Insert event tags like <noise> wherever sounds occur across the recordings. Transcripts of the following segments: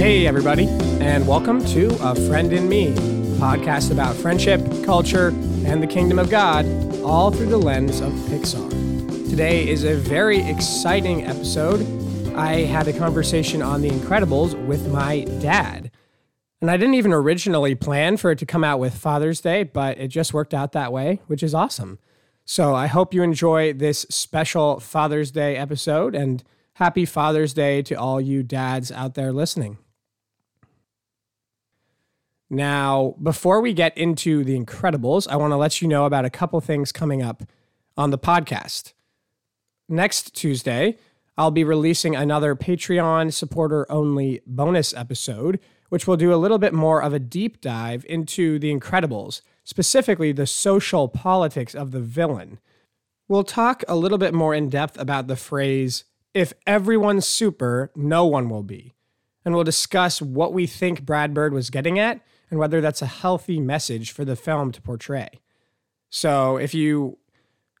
Hey, everybody, and welcome to A Friend in Me, a podcast about friendship, culture, and the kingdom of God, all through the lens of Pixar. Today is a very exciting episode. I had a conversation on The Incredibles with my dad. And I didn't even originally plan for it to come out with Father's Day, but it just worked out that way, which is awesome. So I hope you enjoy this special Father's Day episode and happy Father's Day to all you dads out there listening. Now, before we get into The Incredibles, I want to let you know about a couple things coming up on the podcast. Next Tuesday, I'll be releasing another Patreon supporter only bonus episode, which will do a little bit more of a deep dive into The Incredibles, specifically the social politics of the villain. We'll talk a little bit more in depth about the phrase, if everyone's super, no one will be. And we'll discuss what we think Brad Bird was getting at and whether that's a healthy message for the film to portray. So if you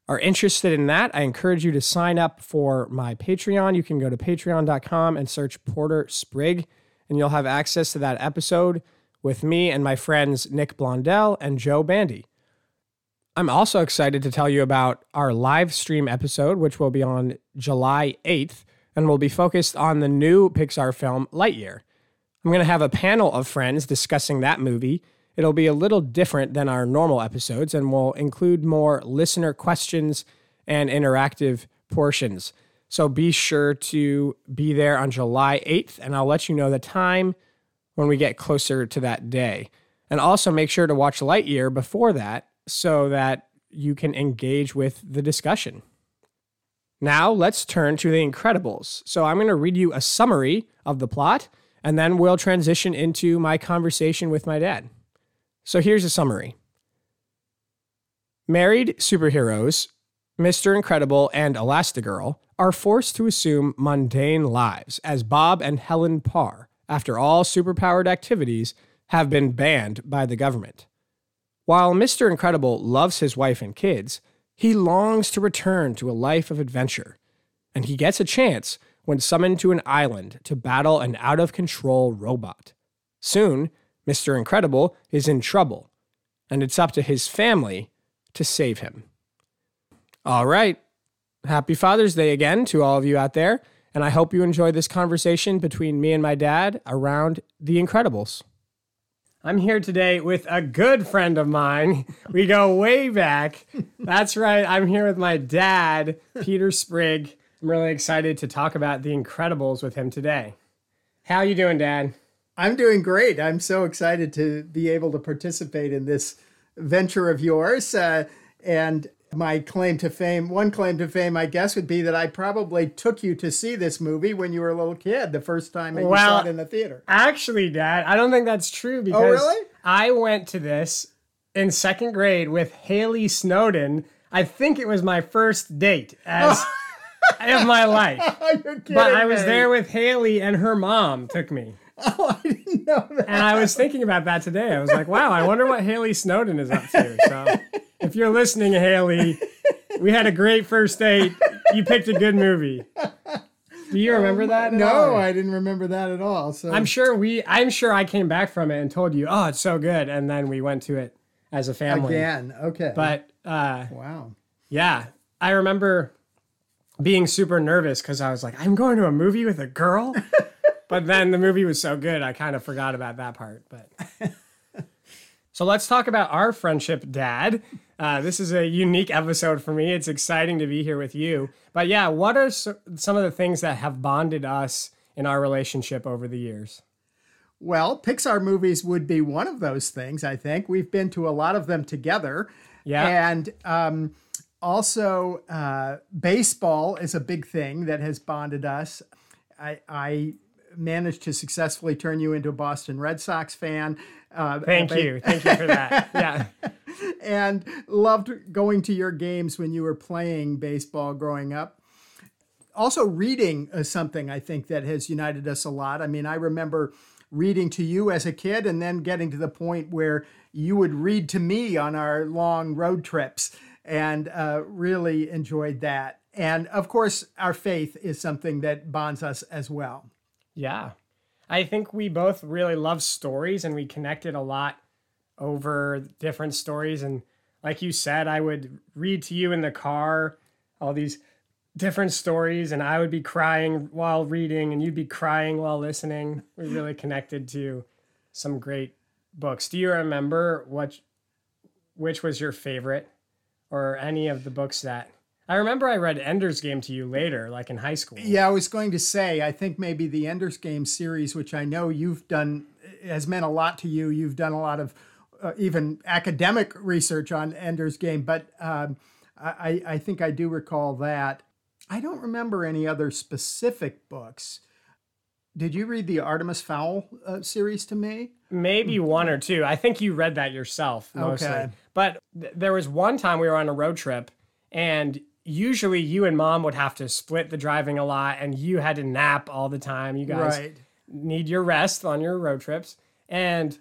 are interested in that, I encourage you to sign up for my Patreon. You can go to patreon.com and search Porter Sprigg, and you'll have access to that episode with me and my friends Nick Blondell and Joe Bandy. I'm also excited to tell you about our live stream episode, which will be on July 8th and will be focused on the new Pixar film Lightyear. I'm going to have a panel of friends discussing that movie. It'll be a little different than our normal episodes and will include more listener questions and interactive portions. So be sure to be there on July 8th, and I'll let you know the time when we get closer to that day. And also make sure to watch Lightyear before that so that you can engage with the discussion. Now, let's turn to The Incredibles. So, I'm going to read you a summary of the plot and then we'll transition into my conversation with my dad. So here's a summary Married superheroes, Mr. Incredible and Elastigirl, are forced to assume mundane lives as Bob and Helen Parr, after all superpowered activities have been banned by the government. While Mr. Incredible loves his wife and kids, he longs to return to a life of adventure, and he gets a chance when summoned to an island to battle an out of control robot. Soon, Mr. Incredible is in trouble, and it's up to his family to save him. All right. Happy Father's Day again to all of you out there, and I hope you enjoy this conversation between me and my dad around The Incredibles. I'm here today with a good friend of mine. We go way back. That's right. I'm here with my dad, Peter Sprigg. I'm really excited to talk about The Incredibles with him today. How are you doing, Dad? I'm doing great. I'm so excited to be able to participate in this venture of yours. Uh, and my claim to fame, one claim to fame, I guess, would be that I probably took you to see this movie when you were a little kid, the first time that well, you saw it in the theater. Actually, Dad, I don't think that's true oh, because oh, really? I went to this in second grade with Haley Snowden. I think it was my first date as. Oh <laughs> of my life. <laughs> but I was me. there with Haley and her mom took me. <laughs> Oh, I didn't know that. And I was thinking about that today. I was like, wow, I wonder what Haley Snowden is up to. So if you're listening, Haley, we had a great first date. You picked a good movie. Do you remember that? no, all? I didn't remember that at all. So I'm sure we I'm sure I came back from it and told you, "Oh, it's so good." And then we went to it as a family. Again. Okay. But uh wow. Yeah. I remember being super nervous because I was like, I'm going to a movie with a girl. <laughs> but then the movie was so good, I kind of forgot about that part. But <laughs> so let's talk about our friendship, Dad. Uh, this is a unique episode for me. It's exciting to be here with you. But yeah, what are so- some of the things that have bonded us in our relationship over the years? Well, Pixar movies would be one of those things, I think. We've been to a lot of them together. Yeah. And, um, also, uh, baseball is a big thing that has bonded us. I, I managed to successfully turn you into a Boston Red Sox fan. Uh, Thank you. Thank you for that. Yeah. <laughs> and loved going to your games when you were playing baseball growing up. Also, reading is something I think that has united us a lot. I mean, I remember reading to you as a kid and then getting to the point where you would read to me on our long road trips and uh, really enjoyed that. And of course, our faith is something that bonds us as well. Yeah. I think we both really love stories and we connected a lot over different stories. And like you said, I would read to you in the car all these different stories, and I would be crying while reading, and you'd be crying while listening. We really connected to some great books. Do you remember what which was your favorite or any of the books that I remember I read Ender's Game to you later, like in high school. Yeah, I was going to say, I think maybe the Ender's Game series, which I know you've done, has meant a lot to you. You've done a lot of uh, even academic research on Ender's Game, but um, I, I think I do recall that. I don't remember any other specific books. Did you read the Artemis Fowl uh, series to me? Maybe one or two. I think you read that yourself mostly. Okay. But th- there was one time we were on a road trip and usually you and mom would have to split the driving a lot and you had to nap all the time. You guys Right. need your rest on your road trips. And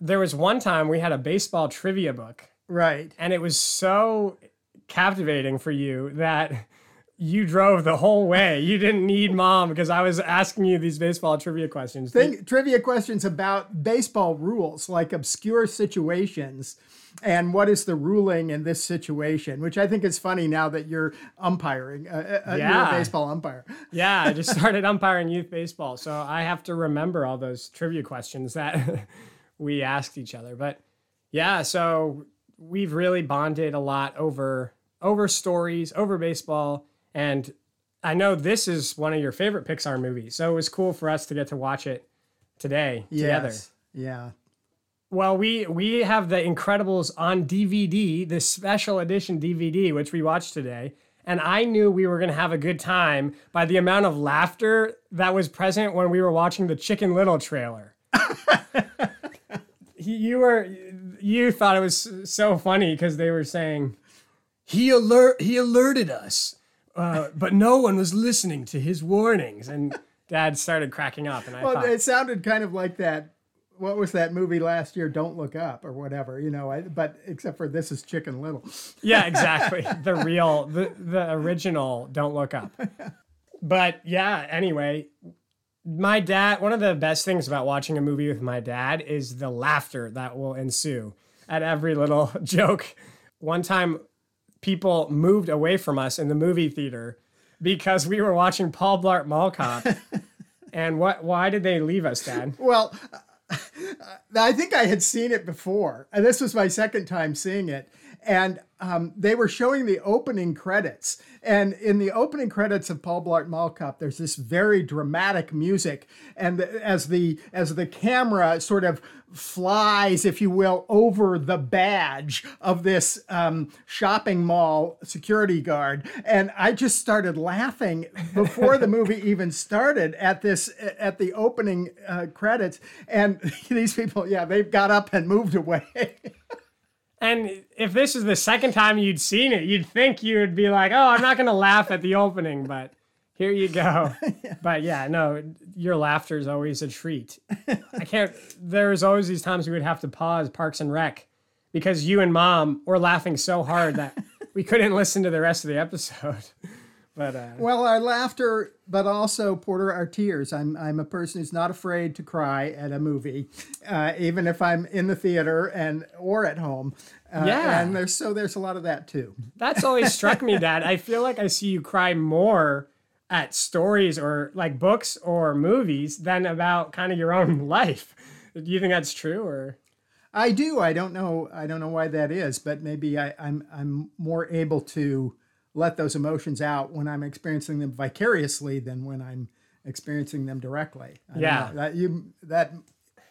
there was one time we had a baseball trivia book Right. and it was so captivating for you that you drove the whole way. You didn't need mom because I was asking you these baseball trivia questions. Think, trivia questions about baseball rules, like obscure situations, and what is the ruling in this situation, which I think is funny now that you're umpiring. Uh, uh, You're a baseball umpire. Yeah, I just started <laughs> umpiring youth baseball, so I have to remember all those trivia questions that <laughs> we asked each other. But yeah, so we've really bonded a lot over over stories, over baseball, and I know this is one of your favorite Pixar movies, so it was cool for us to get to watch it today together. Yes. Yeah. Well, we we have the Incredibles on DVD, the special edition DVD, which we watched today. And I knew we were going to have a good time by the amount of laughter that was present when we were watching the Chicken Little trailer. <laughs> you were you thought it was so funny because they were saying he alert he alerted us, uh, but no one was listening to his warnings, and Dad started cracking up, and I Well, thought, it sounded kind of like that. What was that movie last year? Don't Look Up or whatever, you know. I, but except for this is Chicken Little. Yeah, <laughs> exactly. the real, the the original. Don't look up. But yeah. Anyway, my dad. One of the best things about watching a movie with my dad is the laughter that will ensue at every little <laughs> joke. One time, people moved away from us in the movie theater because we were watching Paul Blart Mall Cop. <laughs> and what? Why did they leave us, Dad? Well, <laughs> I think I had seen it before, and this was my second time seeing it. And um, they were showing the opening credits, and in the opening credits of Paul Blart Mall Cop, there's this very dramatic music, and the, as the as the camera sort of flies, if you will, over the badge of this um, shopping mall security guard, and I just started laughing before the movie <laughs> even started at this at the opening uh, credits, and <laughs> these people, yeah, they've got up and moved away. <laughs> And if this is the second time you'd seen it, you'd think you would be like, "Oh, I'm not going to laugh at the opening," but here you go. <laughs> But yeah, no, your laughter is always a treat. I can't. There's always these times we would have to pause Parks and Rec because you and Mom were laughing so hard that we couldn't listen to the rest of the episode. <laughs> But uh, Well, our laughter, but also Porter, our tears. I'm I'm a person who's not afraid to cry at a movie, uh, even if I'm in the theater and or at home. Uh, Yeah. and there's so there's a lot of that too. That's always struck me, Dad. I feel like I see you cry more at stories or like books or movies than about kind of your own <laughs> life. Do you think that's true or? I do. I don't know. I don't know why that is, but maybe I, I'm I'm more able to let those emotions out when I'm experiencing them vicariously than when I'm experiencing them directly. I Yeah. that you that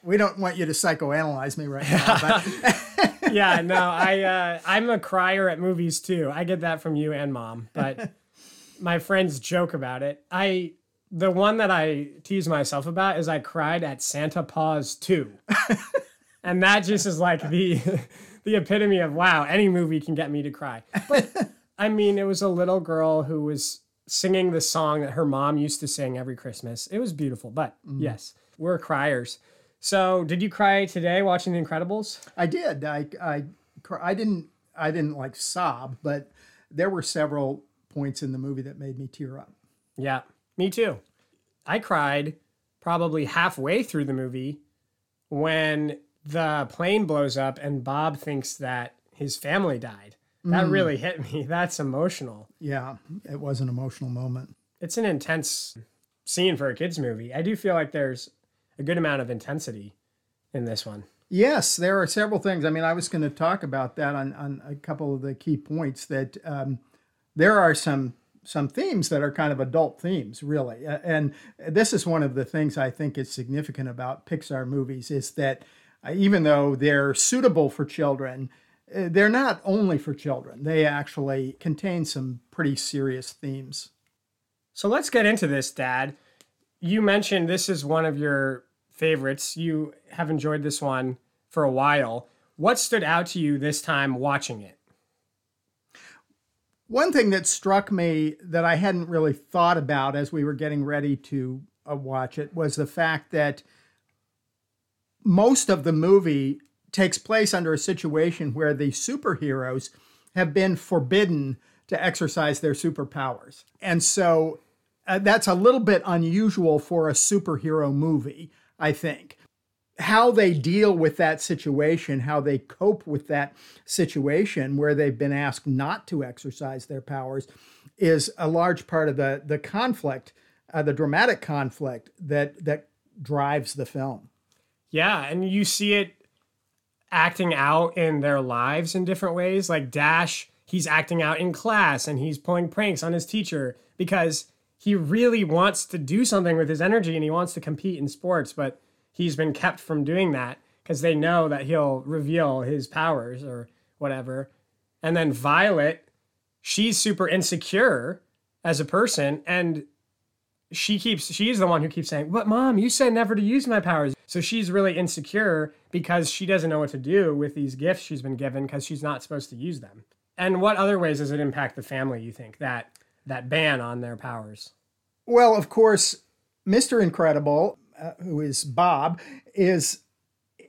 we don't want you to psychoanalyze me right now, but <laughs> Yeah, no, I uh, I'm a crier at movies too. I get that from you and mom, but <laughs> my friends joke about it. I the one that I tease myself about is I cried at Santa Paws 2. <laughs> and that just is like the the epitome of wow, any movie can get me to cry. But I mean, it was a little girl who was singing the song that her mom used to sing every Christmas. It was beautiful, but mm. yes, we're criers. So, did you cry today watching The Incredibles? I did. I I I didn't I didn't like sob, but there were several points in the movie that made me tear up. Yeah, me too. I cried probably halfway through the movie when the plane blows up and Bob thinks that his family died. That really hit me. <laughs> That's emotional. Yeah, it was an emotional moment. It's an intense scene for a kids movie. I do feel like there's a good amount of intensity in this one. Yes, there are several things. I mean, I was going to talk about that on, on a couple of the key points that um, there are some some themes that are kind of adult themes, really. And this is one of the things I think is significant about Pixar movies is that uh, even though they're suitable for children, they're not only for children. They actually contain some pretty serious themes. So let's get into this, Dad. You mentioned this is one of your favorites. You have enjoyed this one for a while. What stood out to you this time watching it? One thing that struck me that I hadn't really thought about as we were getting ready to uh, watch it was the fact that most of the movie takes place under a situation where the superheroes have been forbidden to exercise their superpowers. And so uh, that's a little bit unusual for a superhero movie, I think. How they deal with that situation, how they cope with that situation where they've been asked not to exercise their powers, is a large part of the, the conflict, uh, the dramatic conflict that, that drives the film. Yeah, and you see it acting out in their lives in different ways. Like Dash, he's acting out in class and he's pulling pranks on his teacher because he really wants to do something with his energy and he wants to compete in sports, but he's been kept from doing that because they know that he'll reveal his powers or whatever. And then Violet, she's super insecure as a person and she keeps she's the one who keeps saying, "But mom, you said never to use my powers." So she's really insecure because she doesn't know what to do with these gifts she's been given because she's not supposed to use them. And what other ways does it impact the family, you think, that that ban on their powers? Well, of course, Mr. Incredible, uh, who is Bob, is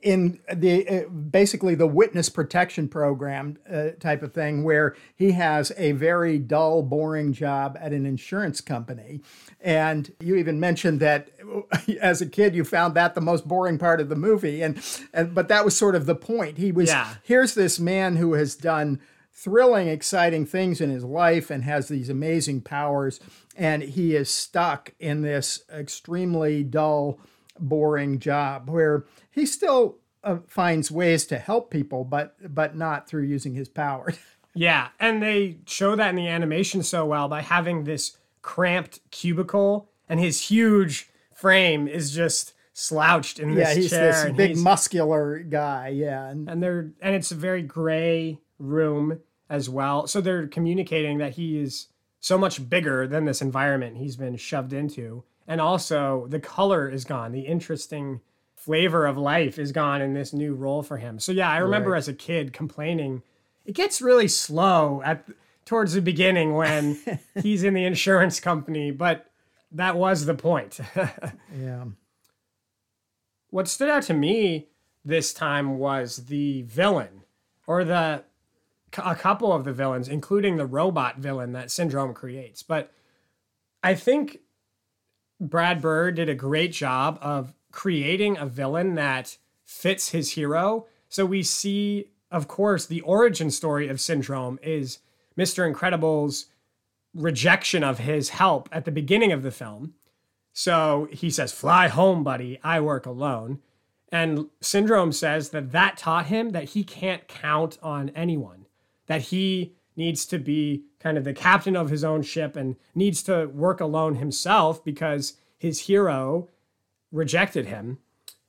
in the uh, basically the witness protection program uh, type of thing where he has a very dull boring job at an insurance company. And you even mentioned that <laughs> as a kid you found that the most boring part of the movie. And, and but that was sort of the point. He was Yeah. here's this man who has done thrilling exciting things in his life and has these amazing powers. And he is stuck in this extremely dull boring job where he still uh, finds ways to help people but but not through using his powers <laughs> Yeah, and they show that in the animation so well by having this cramped cubicle and his huge frame is just slouched in yeah this he's chair this big he's- muscular guy yeah and and they're and it's a very gray room as well. So they're communicating that he is so much bigger than this environment he's been shoved into and also the color is gone. The interesting flavor of life is gone in this new role for him. So yeah i remember Right. as a kid complaining. It gets really slow at towards the beginning when <laughs> he's in the insurance company but that was the point. <laughs> Yeah. What stood out to me this time was the villain or the a couple of the villains including the robot villain that syndrome creates. But i think brad bird did a great job of creating a villain that fits his hero so we see of course the origin story of syndrome is mr incredible's rejection of his help at the beginning of the film so he says, Fly home, buddy. I work alone. And Syndrome says that that taught him that he can't count on anyone, that he needs to be kind of the captain of his own ship and needs to work alone himself because his hero rejected him.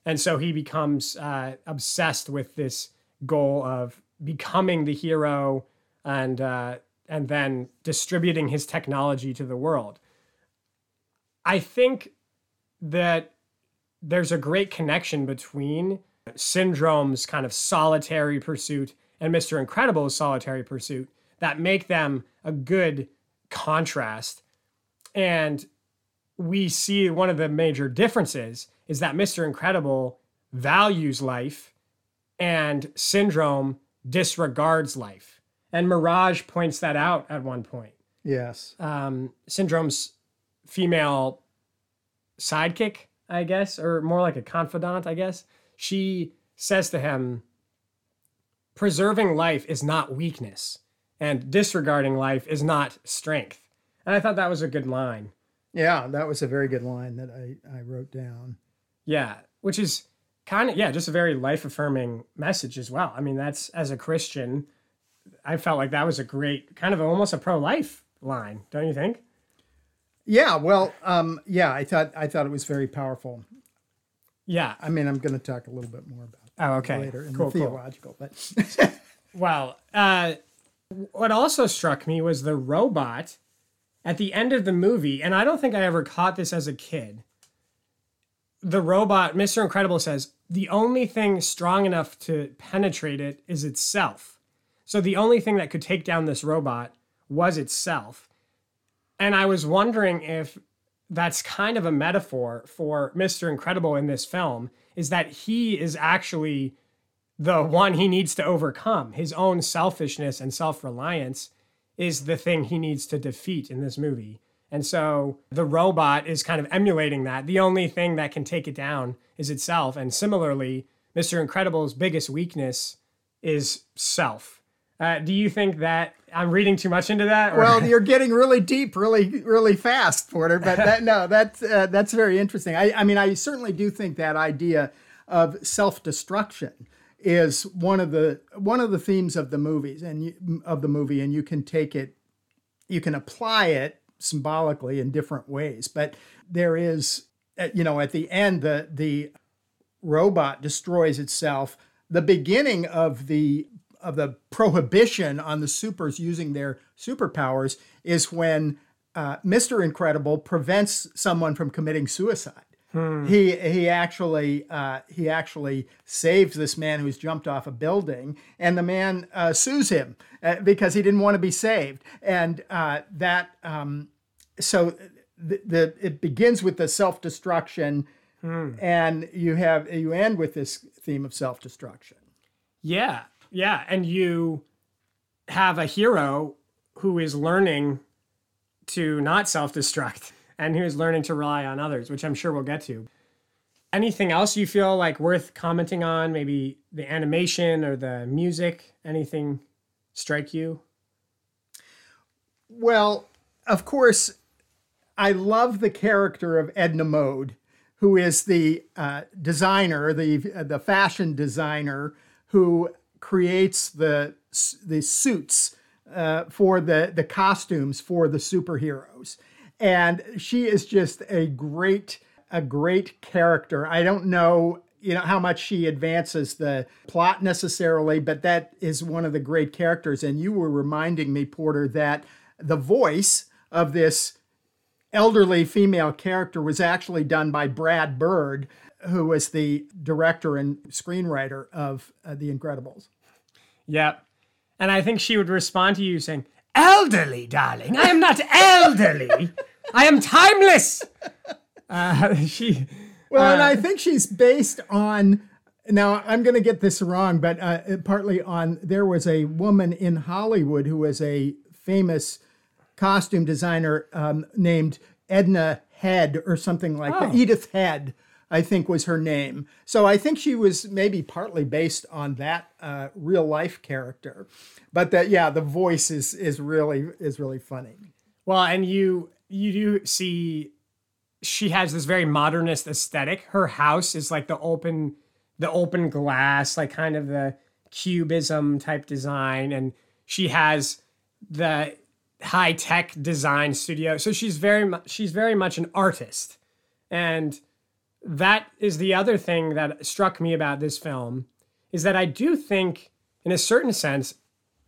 And so he becomes uh, obsessed with this goal of becoming the hero and, uh, and then distributing his technology to the world. I think that there's a great connection between Syndrome's kind of solitary pursuit and Mr. Incredible's solitary pursuit that make them a good contrast. And we see one of the major differences is that Mr. Incredible values life and Syndrome disregards life. And Mirage points that out at one point yes um, Syndrome's female sidekick, I guess, or more like a confidant, I guess. She says to him, preserving life is not weakness, and disregarding life is not strength. And I thought that was a good line. Yeah, that was a very good line that I, I wrote down. Yeah, which is kind of, yeah, just a very life affirming message as well. I mean, that's as a Christian, I felt like that was a great, kind of almost a pro life line, don't you think? Yeah, well, um, yeah, I thought I thought it was very powerful. Yeah. I mean, I'm going to talk a little bit more about Oh, okay. later in Cool, the cool. theological, but <laughs> Well, uh, what also struck me was the robot at the end of the movie, and I don't think I ever caught this as a kid. The robot, Mr. Incredible says, the only thing strong enough to penetrate it is itself. So the only thing that could take down this robot was itself. And I was wondering if that's kind of a metaphor for Mr. Incredible in this film is that he is actually the one he needs to overcome. His own selfishness and self reliance is the thing he needs to defeat in this movie. And so the robot is kind of emulating that. The only thing that can take it down is itself. And similarly, Mr. Incredible's biggest weakness is self. Uh, do you think that I'm reading too much into that? or- well, <laughs> you're getting really deep, really, really fast, Porter. But that, no, that's uh, that's very interesting. I, I mean, I certainly do think that idea of self-destruction is one of the one of the themes of the movies and you, of the movie, and you can take it, you can apply it symbolically in different ways. But there is, you know, at the end, the the robot destroys itself. The beginning of the of the prohibition on the supers using their superpowers is when uh, Mr. Incredible prevents someone from committing suicide. He he actually uh, he actually saves this man who's jumped off a building, and the man uh, sues him uh, because he didn't want to be saved, and uh, that um, so the, the it begins with the self destruction, and you have you end with this theme of self destruction. Yeah, yeah. And you have a hero who is learning to not self destruct and who is learning to rely on others, which I'm sure we'll get to. Anything else you feel like worth commenting on? Maybe the animation or the music? Anything strike you? Well, of course, I love the character of Edna Mode, who is the uh, designer, the the fashion designer who creates the the suits uh, for the the costumes for the superheroes, and she is just a great a great character. I don't know you know how much she advances the plot necessarily, but that is one of the great characters. And you were reminding me, Porter, that the voice of this elderly female character was actually done by Brad Bird, who was the director and screenwriter of uh, The Incredibles. Yep. And I think she would respond to you saying, Elderly, darling. I am not elderly. I am timeless. Uh, <laughs> she. Well, and I think she's based on. Now I'm going to get this wrong, but uh, partly on there was a woman in Hollywood who was a famous costume designer um, named Edna Head or something like that. Oh. Edith Head, I think, was her name. So I think she was maybe partly based on that uh, real life character. But that, yeah, the voice is is really is really funny. Well, and you you do see she has this very modernist aesthetic. Her house is like the open the open glass, like kind of the cubism type design and she has the high tech design studio. So she's very she's very much an artist. And that is the other thing that struck me about this film is that I do think in a certain sense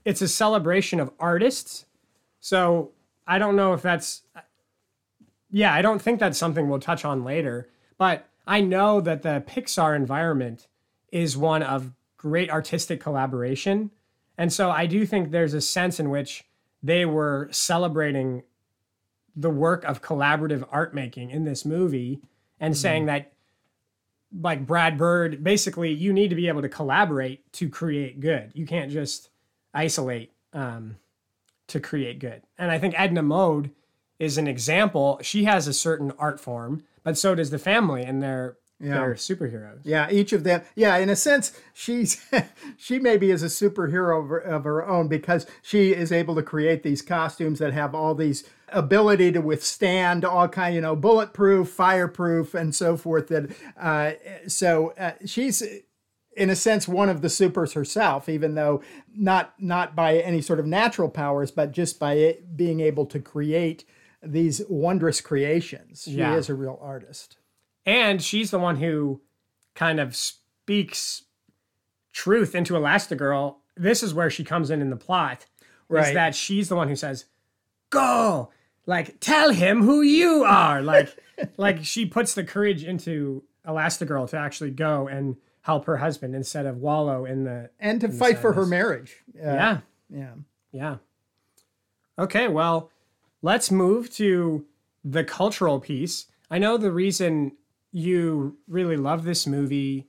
it's a celebration of artists. So I don't know if that's yeah, I don't think that's something we'll touch on later, but I know that the Pixar environment is one of great artistic collaboration. And so I do think there's a sense in which they were celebrating the work of collaborative art making in this movie and mm-hmm. saying that like Brad Bird, basically you need to be able to collaborate to create good. You can't just isolate um, to create good. And I think Edna Mode is an example. She has a certain art form. but so does the family and their Yeah. their superheroes. Yeah, each of them. Yeah, in a sense, she's <laughs> she maybe is a superhero of her, of her own because she is able to create these costumes that have all these ability to withstand all kind, you know, bulletproof, fireproof, and so forth. That uh, so uh, she's in a sense one of the supers herself, even though not not by any sort of natural powers, but just by it being able to create these wondrous creations. She Yeah. is a real artist. And she's the one who kind of speaks truth into Elastigirl. This is where she comes in in the plot. Right. Is that she's the one who says, "Go, like tell him who you are." Like, <laughs> like she puts the courage into Elastigirl to actually go and help her husband instead of wallow in the. And to fight for her marriage. Uh, Yeah, Yeah. yeah. Okay, well, let's move to the cultural piece. I know the reason you really love this movie,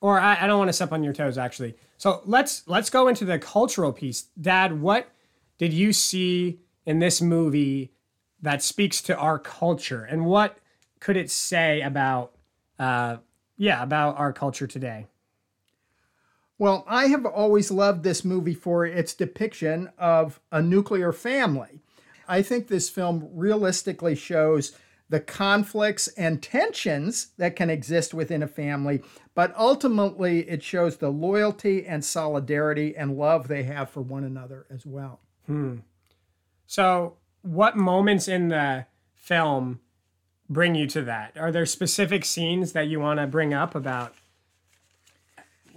or I, I don't want to step on your toes actually. So let's let's go into the cultural piece. Dad, what did you see in this movie that speaks to our culture, and what could it say about, uh, yeah, about our culture today? Well, I have always loved this movie for its depiction of a nuclear family. I think this film realistically shows the conflicts and tensions that can exist within a family, but ultimately it shows the loyalty and solidarity and love they have for one another as well. Hmm. So, what moments in the film bring you to that? Are there specific scenes that you want to bring up about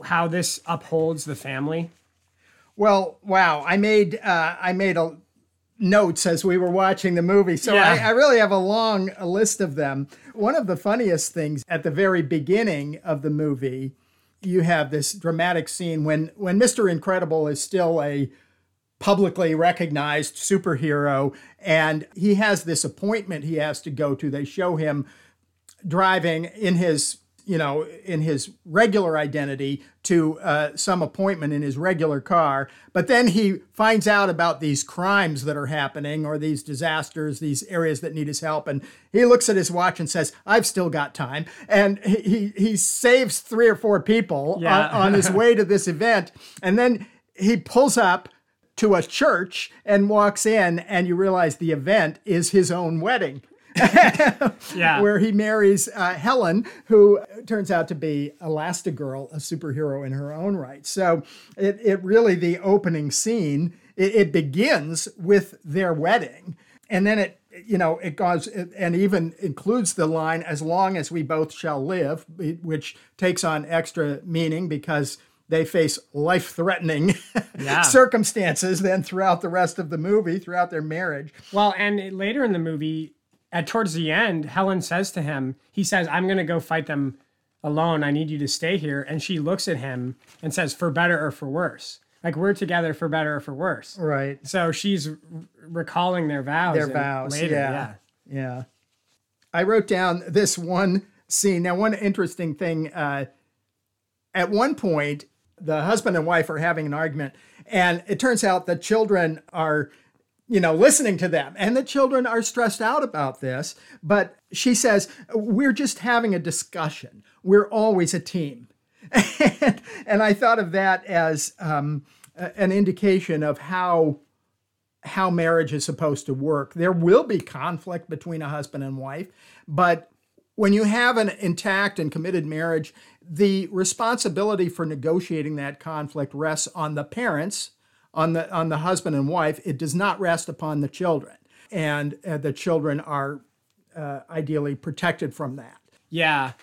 how this upholds the family? Well, wow, I made uh, I made a notes as we were watching the movie, so Yeah. I, I really have a long list of them. One of the funniest things at the very beginning of the movie, you have this dramatic scene when when Mr. Incredible is still a publicly recognized superhero and he has this appointment he has to go to. They show him driving in his you know in his regular identity to uh, some appointment in his regular car but then he finds out about these crimes that are happening or these disasters these areas that need his help and he looks at his watch and says i've still got time and he he, saves three or four people Yeah. on, on his way to this event and then he pulls up to a church and walks in and you realize the event is his own wedding <laughs> Yeah. where he marries uh, Helen, who turns out to be Elastigirl, a superhero in her own right. So it, it really, the opening scene, it, it begins with their wedding. And then it, you know, it goes and even includes the line, as long as we both shall live, which takes on extra meaning because they face life threatening <laughs> Yeah. circumstances then throughout the rest of the movie, throughout their marriage. Well, and later in the movie, at towards the end, Helen says to him, he says, "I'm going to go fight them alone. I need you to stay here." And she looks at him and says, "For better or for worse." Like we're together for better or for worse. Right. So she's r- recalling their vows. Their vows, Later, yeah. yeah. Yeah. I wrote down this one scene. Now, one interesting thing uh, at one point, the husband and wife are having an argument, and it turns out the children are, you know, listening to them, and the children are stressed out about this. But she says, We're just having a discussion. We're always a team. <laughs> and, and I thought of that as um, an indication of how how marriage is supposed to work. There will be conflict between a husband and wife, but when you have an intact and committed marriage, the responsibility for negotiating that conflict rests on the parents, on the on the husband and wife. It does not rest upon the children, and uh, the children are uh, ideally protected from that. Yeah.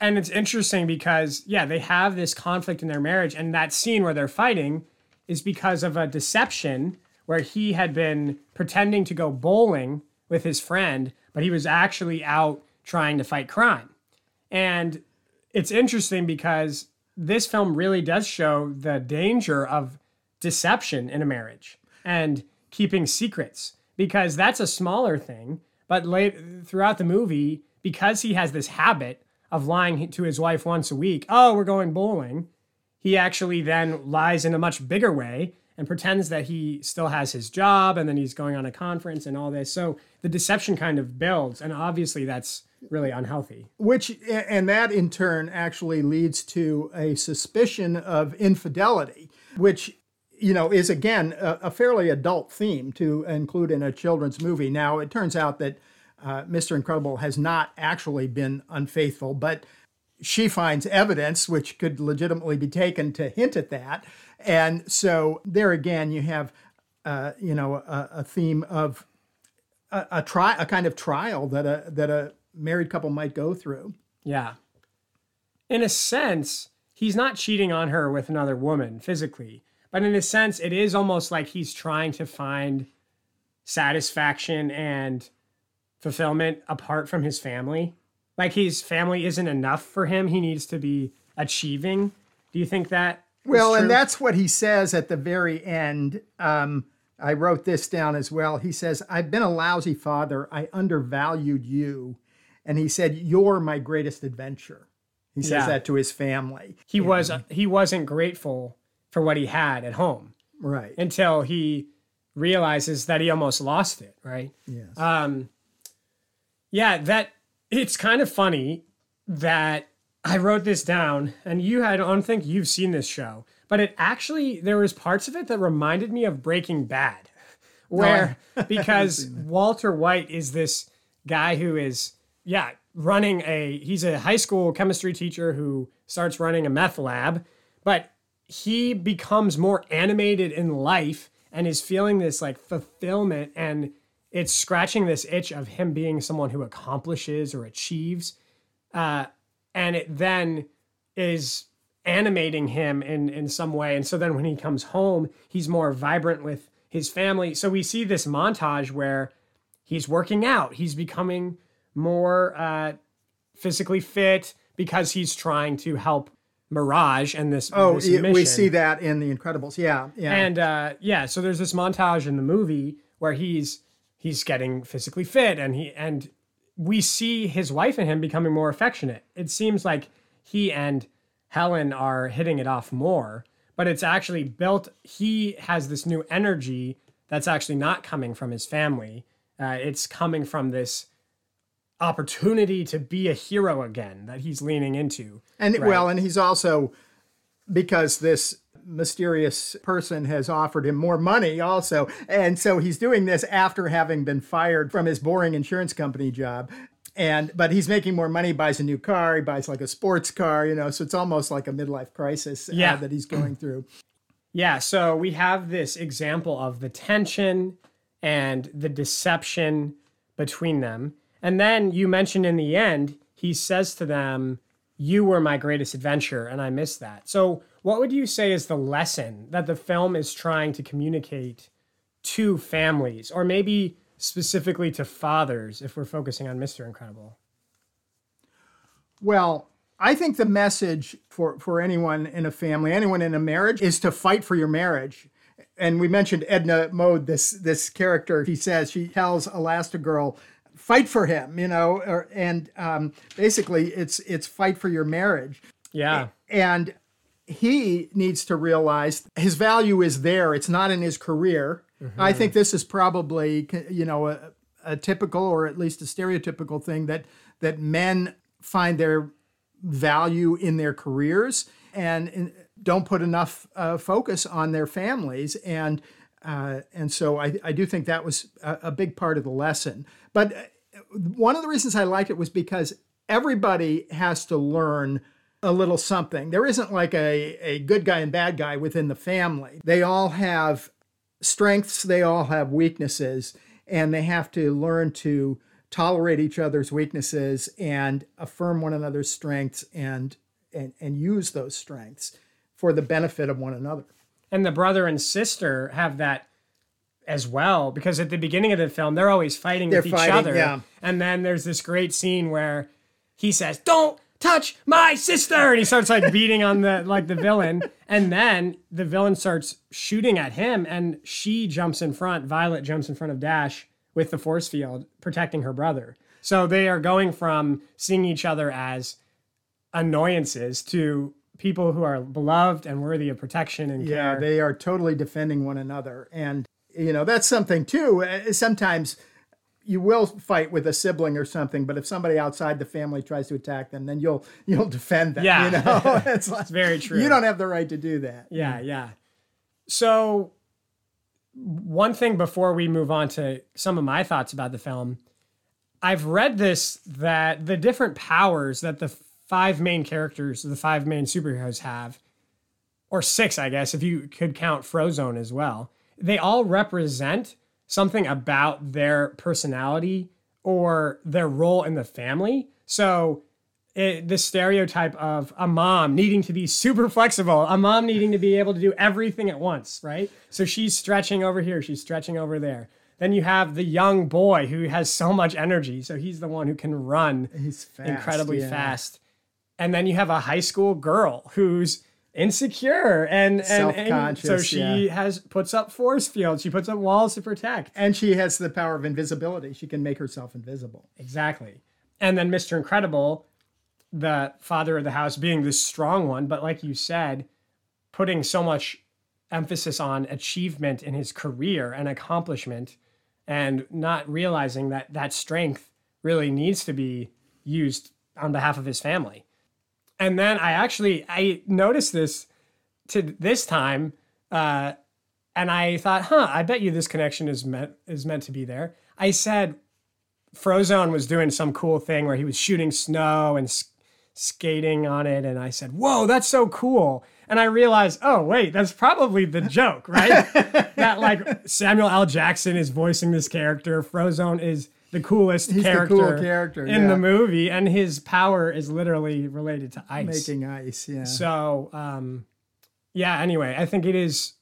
And it's interesting because, yeah, they have this conflict in their marriage. And that scene where they're fighting is because of a deception where he had been pretending to go bowling with his friend, but he was actually out trying to fight crime. And it's interesting because this film really does show the danger of deception in a marriage and keeping secrets because that's a smaller thing. But late throughout the movie, because he has this habit of lying to his wife once a week, oh, we're going bowling, he actually then lies in a much bigger way and pretends that he still has his job and then he's going on a conference and all this. So the deception kind of builds. And obviously, that's really unhealthy. Which, and that in turn actually leads to a suspicion of infidelity, which, you know, is again a, a fairly adult theme to include in a children's movie. Now, it turns out that uh, Mr. Incredible has not actually been unfaithful, but she finds evidence which could legitimately be taken to hint at that. And so there again, you have, uh, you know, a, a theme of a, a try, a kind of trial that a that a married couple might go through. Yeah. In a sense, he's not cheating on her with another woman physically, but in a sense, it is almost like he's trying to find satisfaction and fulfillment apart from his family. Like his family isn't enough for him. He needs to be achieving. Do you think that? Well, and that's what he says at the very end. Um, I wrote this down as well. He says, I've been a lousy father. I undervalued you. And he said, You're my greatest adventure. He says yeah. that to his family. He was he wasn't grateful for what he had at home. Right. Until he realizes that he almost lost it, right? Yes. Um yeah, that it's kind of funny that I wrote this down and you I don't think you've seen this show but it actually there was parts of it that reminded me of Breaking Bad, where <laughs> no, because Walter White is this guy who is yeah running a he's a high school chemistry teacher who starts running a meth lab, but he becomes more animated in life and is feeling this like fulfillment and it's scratching this itch of him being someone who accomplishes or achieves uh, and it then is animating him in in some way. And so then when he comes home he's more vibrant with his family. So we see this montage where he's working out he's becoming more uh, physically fit because he's trying to help Mirage and this. Oh, this we see that in The Incredibles. Yeah, yeah, and uh, yeah. So there's this montage in the movie where he's he's getting physically fit, and he and we see his wife and him becoming more affectionate. It seems like he and Helen are hitting it off more, but it's actually built. He has this new energy that's actually not coming from his family. Uh, it's coming from this opportunity to be a hero again that he's leaning into. And right? well, and he's also because this mysterious person has offered him more money also. And so he's doing this after having been fired from his boring insurance company job and but he's making more money buys a new car he buys like a sports car you know so it's almost like a midlife crisis uh, that he's going <clears throat> through yeah so we have this example of the tension and the deception between them and then you mentioned in the end he says to them you were my greatest adventure and i miss that so what would you say is the lesson that the film is trying to communicate to families or maybe specifically to fathers if we're focusing on Mr. Incredible? Well, I think the message for, for anyone in a family, anyone in a marriage, is to fight for your marriage. And we mentioned Edna Mode, this this character. He says she tells Elastigirl, "Fight for him," you know, or, and um, basically it's it's fight for your marriage. Yeah. And he needs to realize his value is there. It's not in his career. Mm-hmm. I think this is probably you know a, a, typical or at least a stereotypical thing that that men find their value in their careers and in, don't put enough uh, focus on their families and uh, and so I, I do think that was a, a big part of the lesson. But uh, one of the reasons I liked it was because everybody has to learn a little something. There isn't like a, a good guy and bad guy within the family. They all have strengths, they all have weaknesses, and they have to learn to tolerate each other's weaknesses and affirm one another's strengths and and, and use those strengths for the benefit of one another. And the brother and sister have that as well because at the beginning of the film they're always fighting they're with fighting, each other. Yeah. And then there's this great scene where he says, "Don't touch my sister and he starts like beating on the like the villain and then the villain starts shooting at him and she jumps in front violet jumps in front of dash with the force field protecting her brother so they are going from seeing each other as annoyances to people who are beloved and worthy of protection and yeah care. they are totally defending one another and you know that's something too uh, sometimes you will fight with a sibling or something, but if somebody outside the family tries to attack them, then you'll <laughs> you'll defend them. Yeah. you know, <laughs> <laughs> it's, like, very true. You don't have the right to do that. Yeah, yeah. So, one thing before we move on to some of my thoughts about the film, I've read this that the different powers that the five main characters, the five main superheroes have, or six, I guess, if you could count Frozone as well, they all represent something about their personality or their role in the family. So, it, the stereotype of a mom needing to be super flexible, a mom needing to be able to do everything at once, right? So she's stretching over here, she's stretching over there. Then you have the young boy who has so much energy, so he's the one who can run He's fast, incredibly yeah. fast. And then you have a high school girl who's insecure and, and, and so she yeah. has puts up force fields, she puts up walls to protect. And she has the power of invisibility. She can make herself invisible. Exactly. And then Mr. Incredible, the father of the house, being the strong one, but like you said, putting so much emphasis on achievement in his career and accomplishment and not realizing that that strength really needs to be used on behalf of his family. And then I actually I noticed this to this time uh, and I thought, huh, I bet you this connection is meant is meant to be there. I said Frozone was doing some cool thing where he was shooting snow and skating on it, and I said, "Whoa, that's so cool!" And I realized, oh wait, that's probably the <laughs> joke, right? that like Samuel L. Jackson is voicing this character. Frozone is the coolest He's the character, cool character, in yeah. the movie, and his power is literally related to ice. Making ice, yeah. So, um, yeah, anyway, I think it is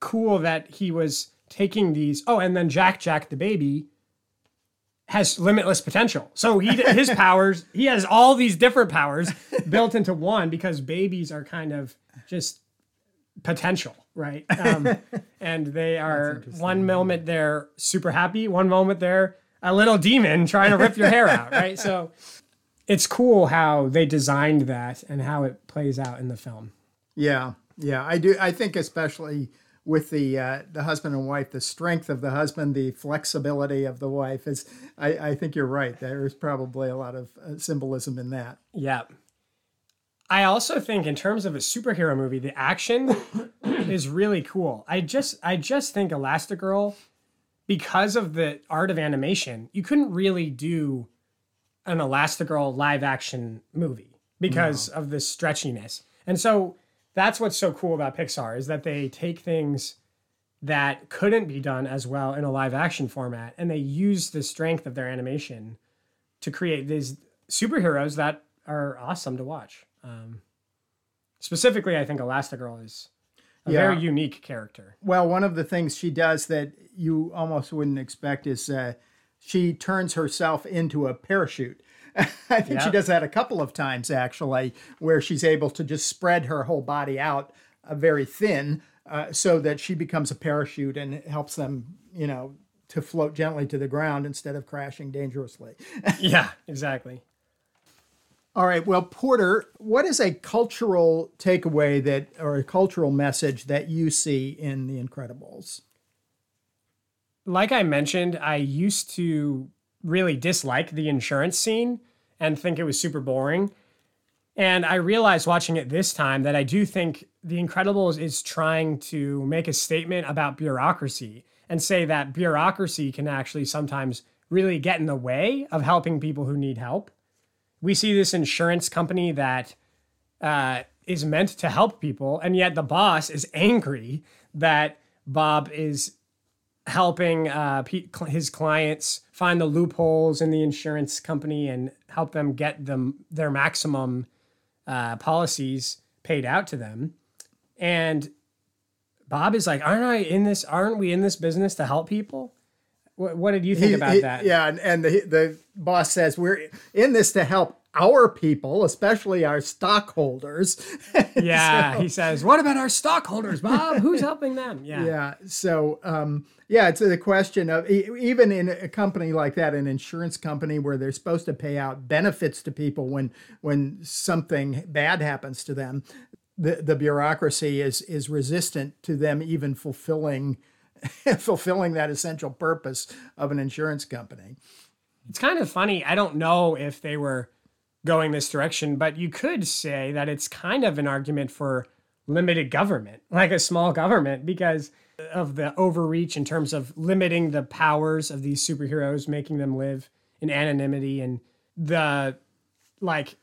cool that he was taking these. Oh, and then Jack Jack the baby has limitless potential. So he his <laughs> powers, he has all these different powers built into one because babies are kind of just potential, right? Um, <laughs> and they are one moment they're super happy, one moment they're a little demon trying to rip your hair out, right? So it's cool how they designed that and how it plays out in the film. Yeah, yeah, I do. I think especially with the uh, the husband and wife, the strength of the husband, the flexibility of the wife is. I, I think you're right. There is probably a lot of uh, symbolism in that. Yeah. I also think in terms of a superhero movie, the action is really cool. I just I just think Elastigirl, because of the art of animation, you couldn't really do an Elastigirl live action movie because of the stretchiness. And so that's what's so cool about Pixar is that they take things that couldn't be done as well in a live action format and they use the strength of their animation to create these superheroes that are awesome to watch. Um, specifically, I think Elastigirl is a Yeah. very unique character. Well, one of the things she does that you almost wouldn't expect is uh, she turns herself into a parachute. <laughs> I think she does that a couple of times actually, where she's able to just spread her whole body out uh, very thin, uh, so that she becomes a parachute and helps them, you know, to float gently to the ground instead of crashing dangerously. <laughs> yeah, exactly. All right. Well, Porter, what is a cultural takeaway that, or a cultural message that you see in The Incredibles? Like I mentioned, I used to really dislike the insurance scene and think it was super boring. And I realized watching it this time that I do think The Incredibles is trying to make a statement about bureaucracy and say that bureaucracy can actually sometimes really get in the way of helping people who need help. We see this insurance company that uh, is meant to help people, and yet the boss is angry that Bob is helping uh, his clients find the loopholes in the insurance company and help them get them their maximum uh, policies paid out to them. And Bob is like, "Aren't I in this? Aren't we in this business to help people?" What, what did you think He- about he- that? Yeah, and, and the the boss says we're in this to help our people, especially our stockholders. <laughs> Yeah, he says, "What about our stockholders, Bob? Who's <laughs> helping them?" Yeah, yeah. So um, yeah, it's the question of even in a company like that, an insurance company where they're supposed to pay out benefits to people when when something bad happens to them, the the bureaucracy is is resistant to them even fulfilling <laughs> fulfilling that essential purpose of an insurance company. It's kind of funny. I don't know if they were going this direction, but you could say that it's kind of an argument for limited government, <laughs> like a small government, because of the overreach in terms of limiting the powers of these superheroes, making them live in anonymity and the like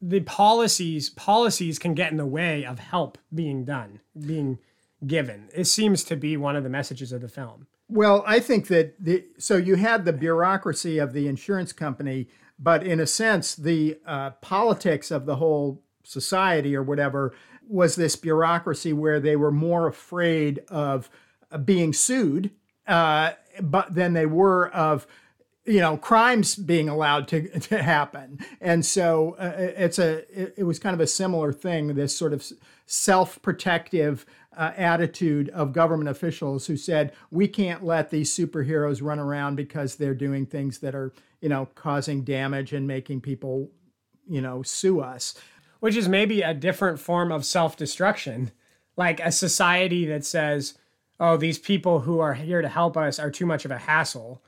the policies policies can get in the way of help being done, being given. It seems to be one of the messages of the film. Well, I think that the so you had the bureaucracy of the insurance company, but in a sense, the uh, politics of the whole society or whatever was this bureaucracy where they were more afraid of uh, being sued, uh, but than they were of you know crimes being allowed to, to happen and so uh, it's a it, it, was kind of a similar thing this sort of self-protective uh, attitude of government officials who said we can't let these superheroes run around because they're doing things that are you know causing damage and making people you know sue us. Which is maybe a different form of self-destruction. Like a society that says oh these people who are here to help us are too much of a hassle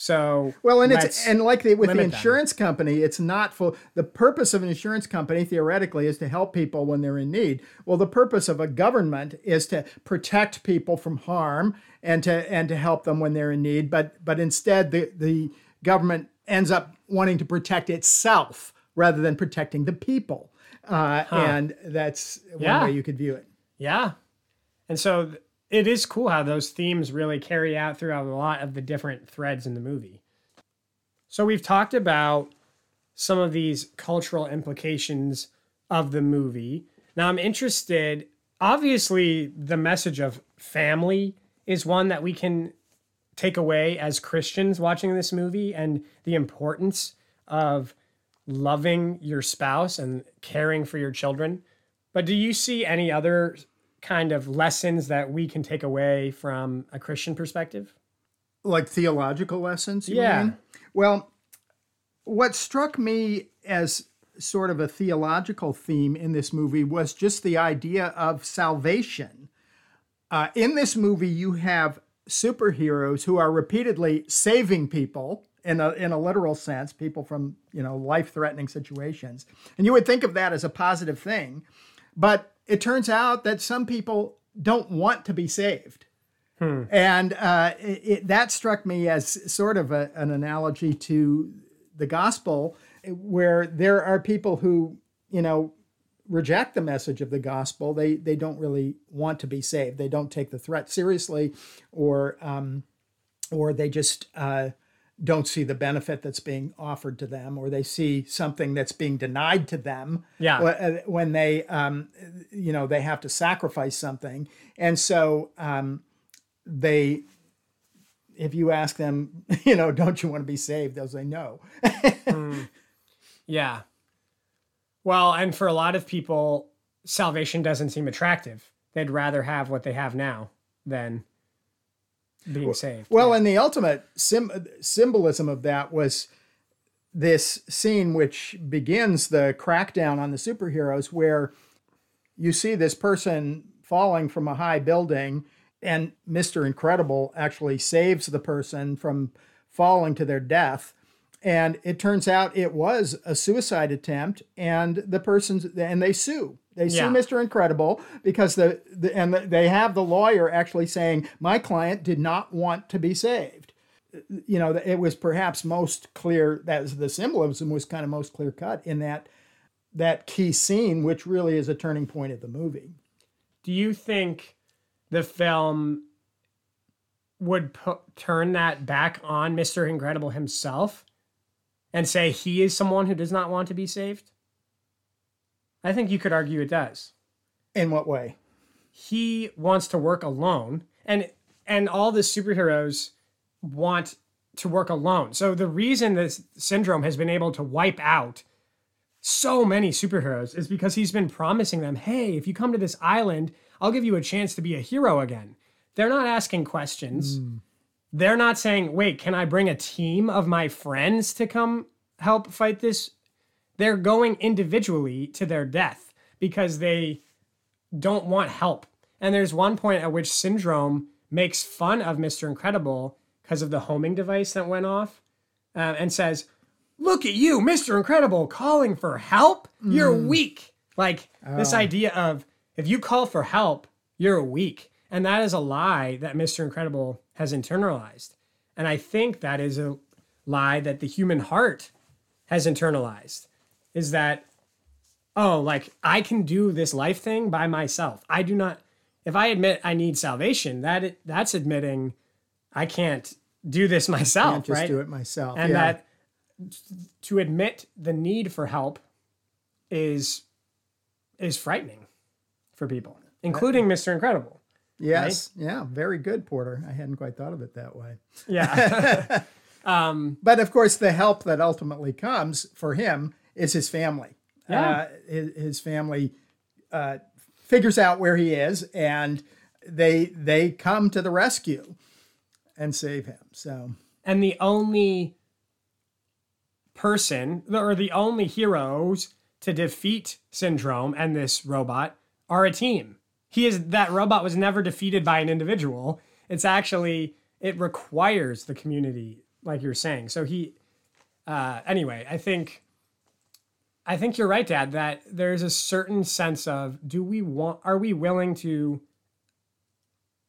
so well, and it's and like the, with the insurance them. company, it's not for the purpose of an insurance company theoretically is to help people when they're in need. Well, the purpose of a government is to protect people from harm and to and to help them when they're in need. But but instead, the the government ends up wanting to protect itself rather than protecting the people, uh, huh. and that's one yeah. way you could view it. Yeah, and so it is cool how those themes really carry out throughout a lot of the different threads in the movie. So we've talked about some of these cultural implications of the movie. Now I'm interested, obviously, the message of family is one that we can take away as Christians watching this movie and the importance of loving your spouse and caring for your children. But do you see any other kind of lessons that we can take away from a Christian perspective? Like theological lessons? yeah. Mean? Well, what struck me as sort of a theological theme in this movie was just the idea of salvation. Uh, in this movie, you have superheroes who are repeatedly saving people in a, in a literal sense, people from you know life threatening situations, and you would think of that as a positive thing, but it turns out that some people don't want to be saved. Hmm. And uh, it, it, that struck me as sort of a, an analogy to the gospel, where there are people who, you know, reject the message of the gospel. They they don't really want to be saved. They don't take the threat seriously, or um, or they just uh, don't see the benefit that's being offered to them or they see something that's being denied to them yeah. Uh, when they um, you know they have to sacrifice something. And so um, they if you ask them <laughs> you know don't you want to be saved? they'll say no. <laughs> Mm. yeah. Well and for a lot of people salvation doesn't seem attractive. They'd rather have what they have now than being saved. Well, yeah. and the ultimate sim- symbolism of that was this scene which begins the crackdown on the superheroes, where you see this person falling from a high building, and Mr. Incredible actually saves the person from falling to their death. And it turns out it was a suicide attempt, and the person's and they sue they yeah. Mr. Incredible because the, the and the, they have the lawyer actually saying my client did not want to be saved. You know, it was perhaps most clear that the symbolism was kind of most clear cut in that that key scene, which really is a turning point of the movie. Do you think the film would put, turn that back on Mr. Incredible himself and say he is someone who does not want to be saved? I think you could argue it does. In what way? He wants to work alone, and and all the superheroes want to work alone. So the reason this Syndrome has been able to wipe out so many superheroes is because he's been promising them, "Hey, if you come to this island, I'll give you a chance to be a hero again." They're not asking questions. Mm. They're not saying, "Wait, can I bring a team of my friends to come help fight this they're going individually to their death because they don't want help. And there's one point at which Syndrome makes fun of Mr. Incredible because of the homing device that went off uh, and says, Look at you, Mr. Incredible, calling for help? You're weak. Like this idea of if you call for help, you're weak. And that is a lie that Mr. Incredible has internalized. And I think that is a lie that the human heart has internalized is that, oh, like I can do this life thing by myself. I do not, if I admit I need salvation, that that's admitting I can't do this <laughs> myself, Can't just right? do it myself. and yeah. that to admit the need for help is is frightening for people, including Mr. Incredible. yes, yeah, very good, Porter. I hadn't quite thought of it that way. Yeah. <laughs> <laughs> um, But of course, the help that ultimately comes for him is his family. Yeah. Uh, his, his family uh, figures out where he is, and they they come to the rescue and save him. So and the only person or the only heroes to defeat Syndrome and this robot are a team he is that robot was never defeated by an individual it's actually it requires the community like you're saying so he uh anyway i think i think you're right dad that there's a certain sense of do we want are we willing to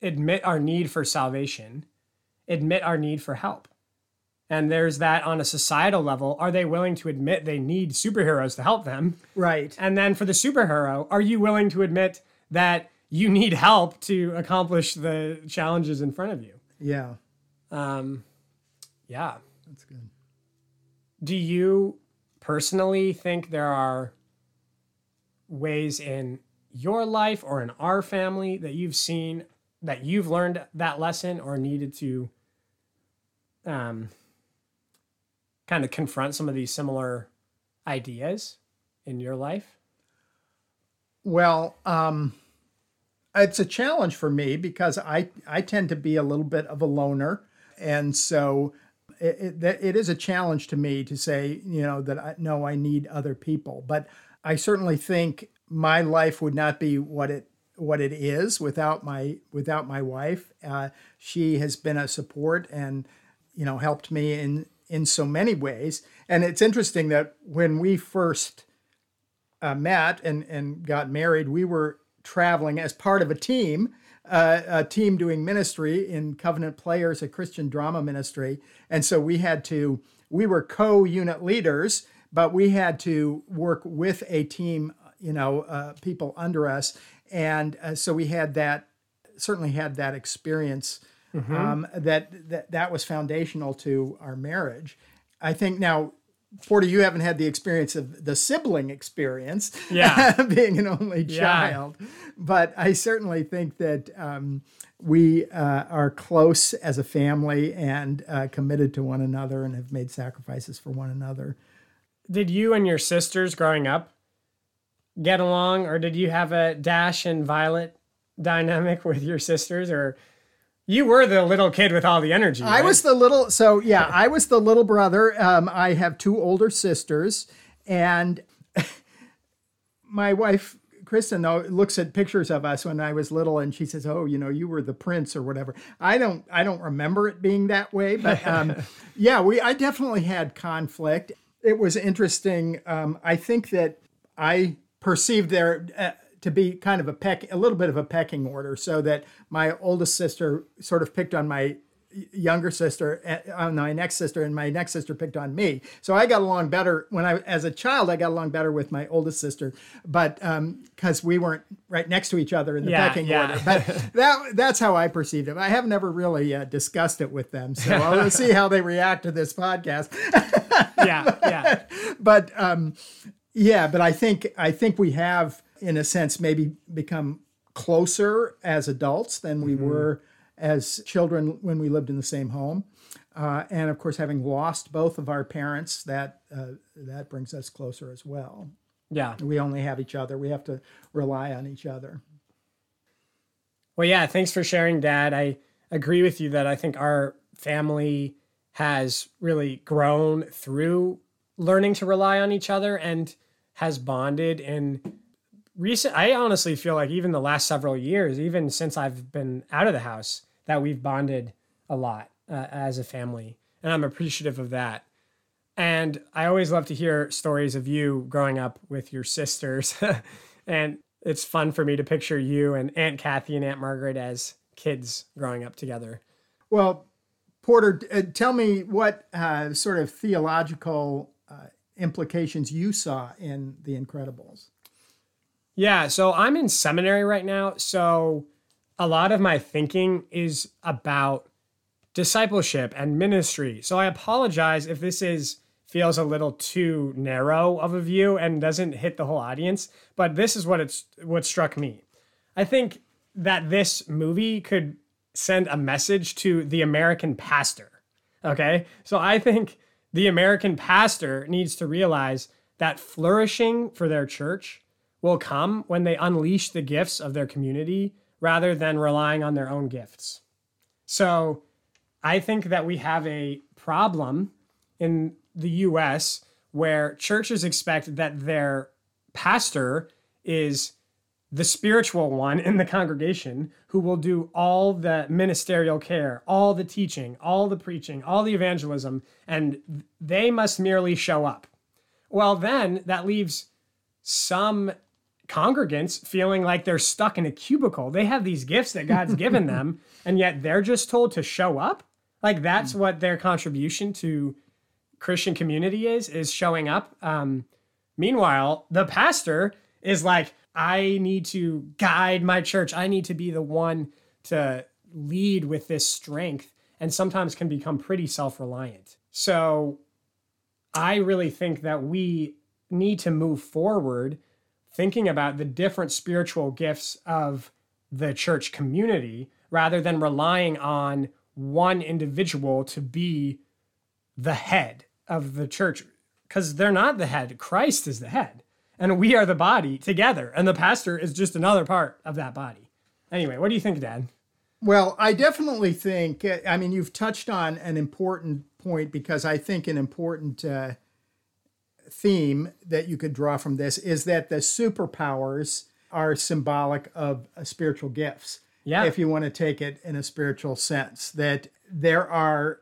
admit our need for salvation admit our need for help and there's that on a societal level. Are they willing to admit they need superheroes to help them? right, And then for the superhero, are you willing to admit that you need help to accomplish the challenges in front of you? yeah, Um, yeah. that's good. Do you personally think there are ways in your life or in our family that you've seen that you've learned that lesson or needed to um, kind of confront some of these similar ideas in your life? Well, um, it's a challenge for me because I I tend to be a little bit of a loner, and so it, it, it is a challenge to me to say you know that I no I need other people, but I certainly think my life would not be what it what it is without my without my wife. Uh, she has been a support and you know helped me in in so many ways, and it's interesting that when we first uh, met and, and got married, we were traveling as part of a team, uh, a team doing ministry in Covenant Players, a Christian drama ministry. And so we had to, we were co unit leaders, but we had to work with a team, you know, uh, people under us. And uh, so we had that, certainly had that experience um, that, that that was foundational to our marriage. I think now Porter, you haven't had the experience of the sibling experience, <laughs> Yeah. being an only Yeah. child. But I certainly think that um, we uh, are close as a family and uh, committed to one another and have made sacrifices for one another. Did you and your sisters growing up get along, or did you have a Dash and Violet dynamic <laughs> with your sisters, or you were the little kid with all the energy? I right? was the little, so yeah, I was the little brother. Um, I have two older sisters, and <laughs> my wife, Kristen, though, looks at pictures of us when I was little, and she says, "Oh, you know, you were the prince or whatever." I don't, I don't remember it being that way, but um, <laughs> yeah, we, I definitely had conflict. It was interesting. Um, I think that I perceived there. To be kind of a peck, a little bit of a pecking order, so that my oldest sister sort of picked on my younger sister, uh, on my next sister, and my next sister picked on me. So I got along better when I, as a child, I got along better with my oldest sister, but because we weren't right next to each other in the Yeah, pecking yeah. order. But that that's how I perceived it. I have never really uh, discussed it with them, so I'll <laughs> see how they react to this podcast. yeah, yeah. <laughs> but um, yeah, but I think I think we have, in a sense, maybe become closer as adults than we were as children when we lived in the same home. Uh, and of course, having lost both of our parents, that uh, that brings us closer as well. Yeah. We only have each other. We have to rely on each other. Well, yeah, thanks for sharing, Dad. I agree with you that I think our family has really grown through learning to rely on each other and has bonded in recent I honestly feel like even the last several years, even since I've been out of the house, that we've bonded a lot uh, as a family, and I'm appreciative of that. And I always love to hear stories of you growing up with your sisters, <laughs> and it's fun for me to picture you and Aunt Kathy and Aunt Margaret as kids growing up together. Well, Porter, uh, tell me what uh, sort of theological uh, implications you saw in The Incredibles. Yeah, so I'm in seminary right now. So a lot of my thinking is about discipleship and ministry. So I apologize if this is feels a little too narrow of a view and doesn't hit the whole audience, but this is what it's what struck me. I think that this movie could send a message to the American pastor. Okay? So I think the American pastor needs to realize that flourishing for their church will come when they unleash the gifts of their community rather than relying on their own gifts. So I think that we have a problem in the US where churches expect that their pastor is the spiritual one in the congregation who will do all the ministerial care, all the teaching, all the preaching, all the evangelism, and they must merely show up. Well, then that leaves some congregants feeling like they're stuck in a cubicle. They have these gifts that God's given them, <laughs> and yet they're just told to show up. Like that's what their contribution to Christian community is, is showing up. Um, meanwhile, the pastor is like, I need to guide my church. I need to be the one to lead with this strength and sometimes can become pretty self reliant. So I really think that we need to move forward thinking about the different spiritual gifts of the church community rather than relying on one individual to be the head of the church because they're not the head. Christ is the head and we are the body together, and the pastor is just another part of that body. Anyway, what do you think, Dad? Well, I definitely think, I mean, you've touched on an important point because I think an important uh, theme that you could draw from this is that the superpowers are symbolic of uh, spiritual gifts. Yeah. If you want to take it in a spiritual sense, that there are,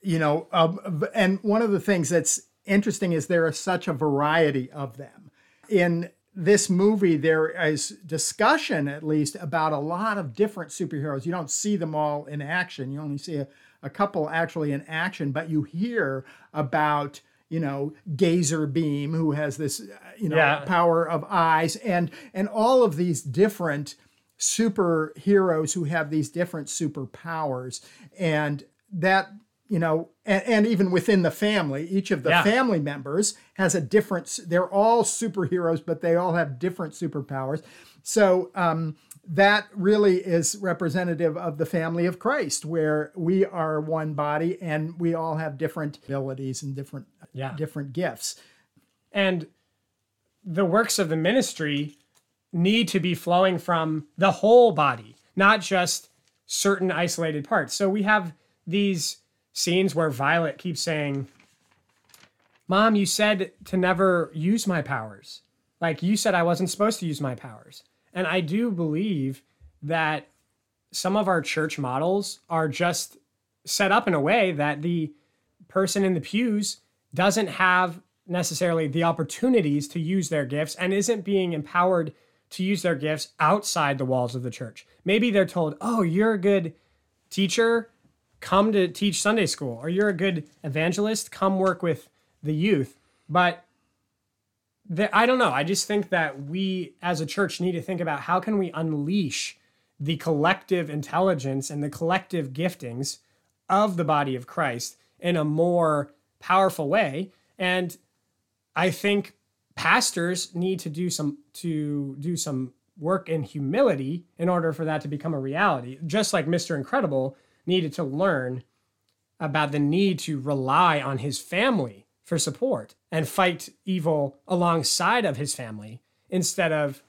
you know, um, and one of the things that's interesting is there is such a variety of them in this movie, there is discussion, at least, about a lot of different superheroes. You don't see them all in action. You only see a, a couple actually in action, but you hear about you know Gazerbeam, who has this you know yeah. power of eyes, and and all of these different superheroes who have these different superpowers, and that you know, and, and, even within the family, each of the yeah. family members has a different, they're all superheroes, but they all have different superpowers. So um, that really is representative of the family of Christ, where we are one body and we all have different abilities and different, yeah. different gifts. And the works of the ministry need to be flowing from the whole body, not just certain isolated parts. So we have these scenes where Violet keeps saying, Mom, you said to never use my powers. Like you said, I wasn't supposed to use my powers. And I do believe that some of our church models are just set up in a way that the person in the pews doesn't have necessarily the opportunities to use their gifts and isn't being empowered to use their gifts outside the walls of the church. Maybe they're told, oh, you're a good teacher come to teach Sunday school, or you're a good evangelist, come work with the youth. But I don't know. I just think that we as a church need to think about how can we unleash the collective intelligence and the collective giftings of the body of Christ in a more powerful way. And I think pastors need to do some to do some work in humility in order for that to become a reality. Just like Mr. Incredible needed to learn about the need to rely on his family for support and fight evil alongside of his family instead of,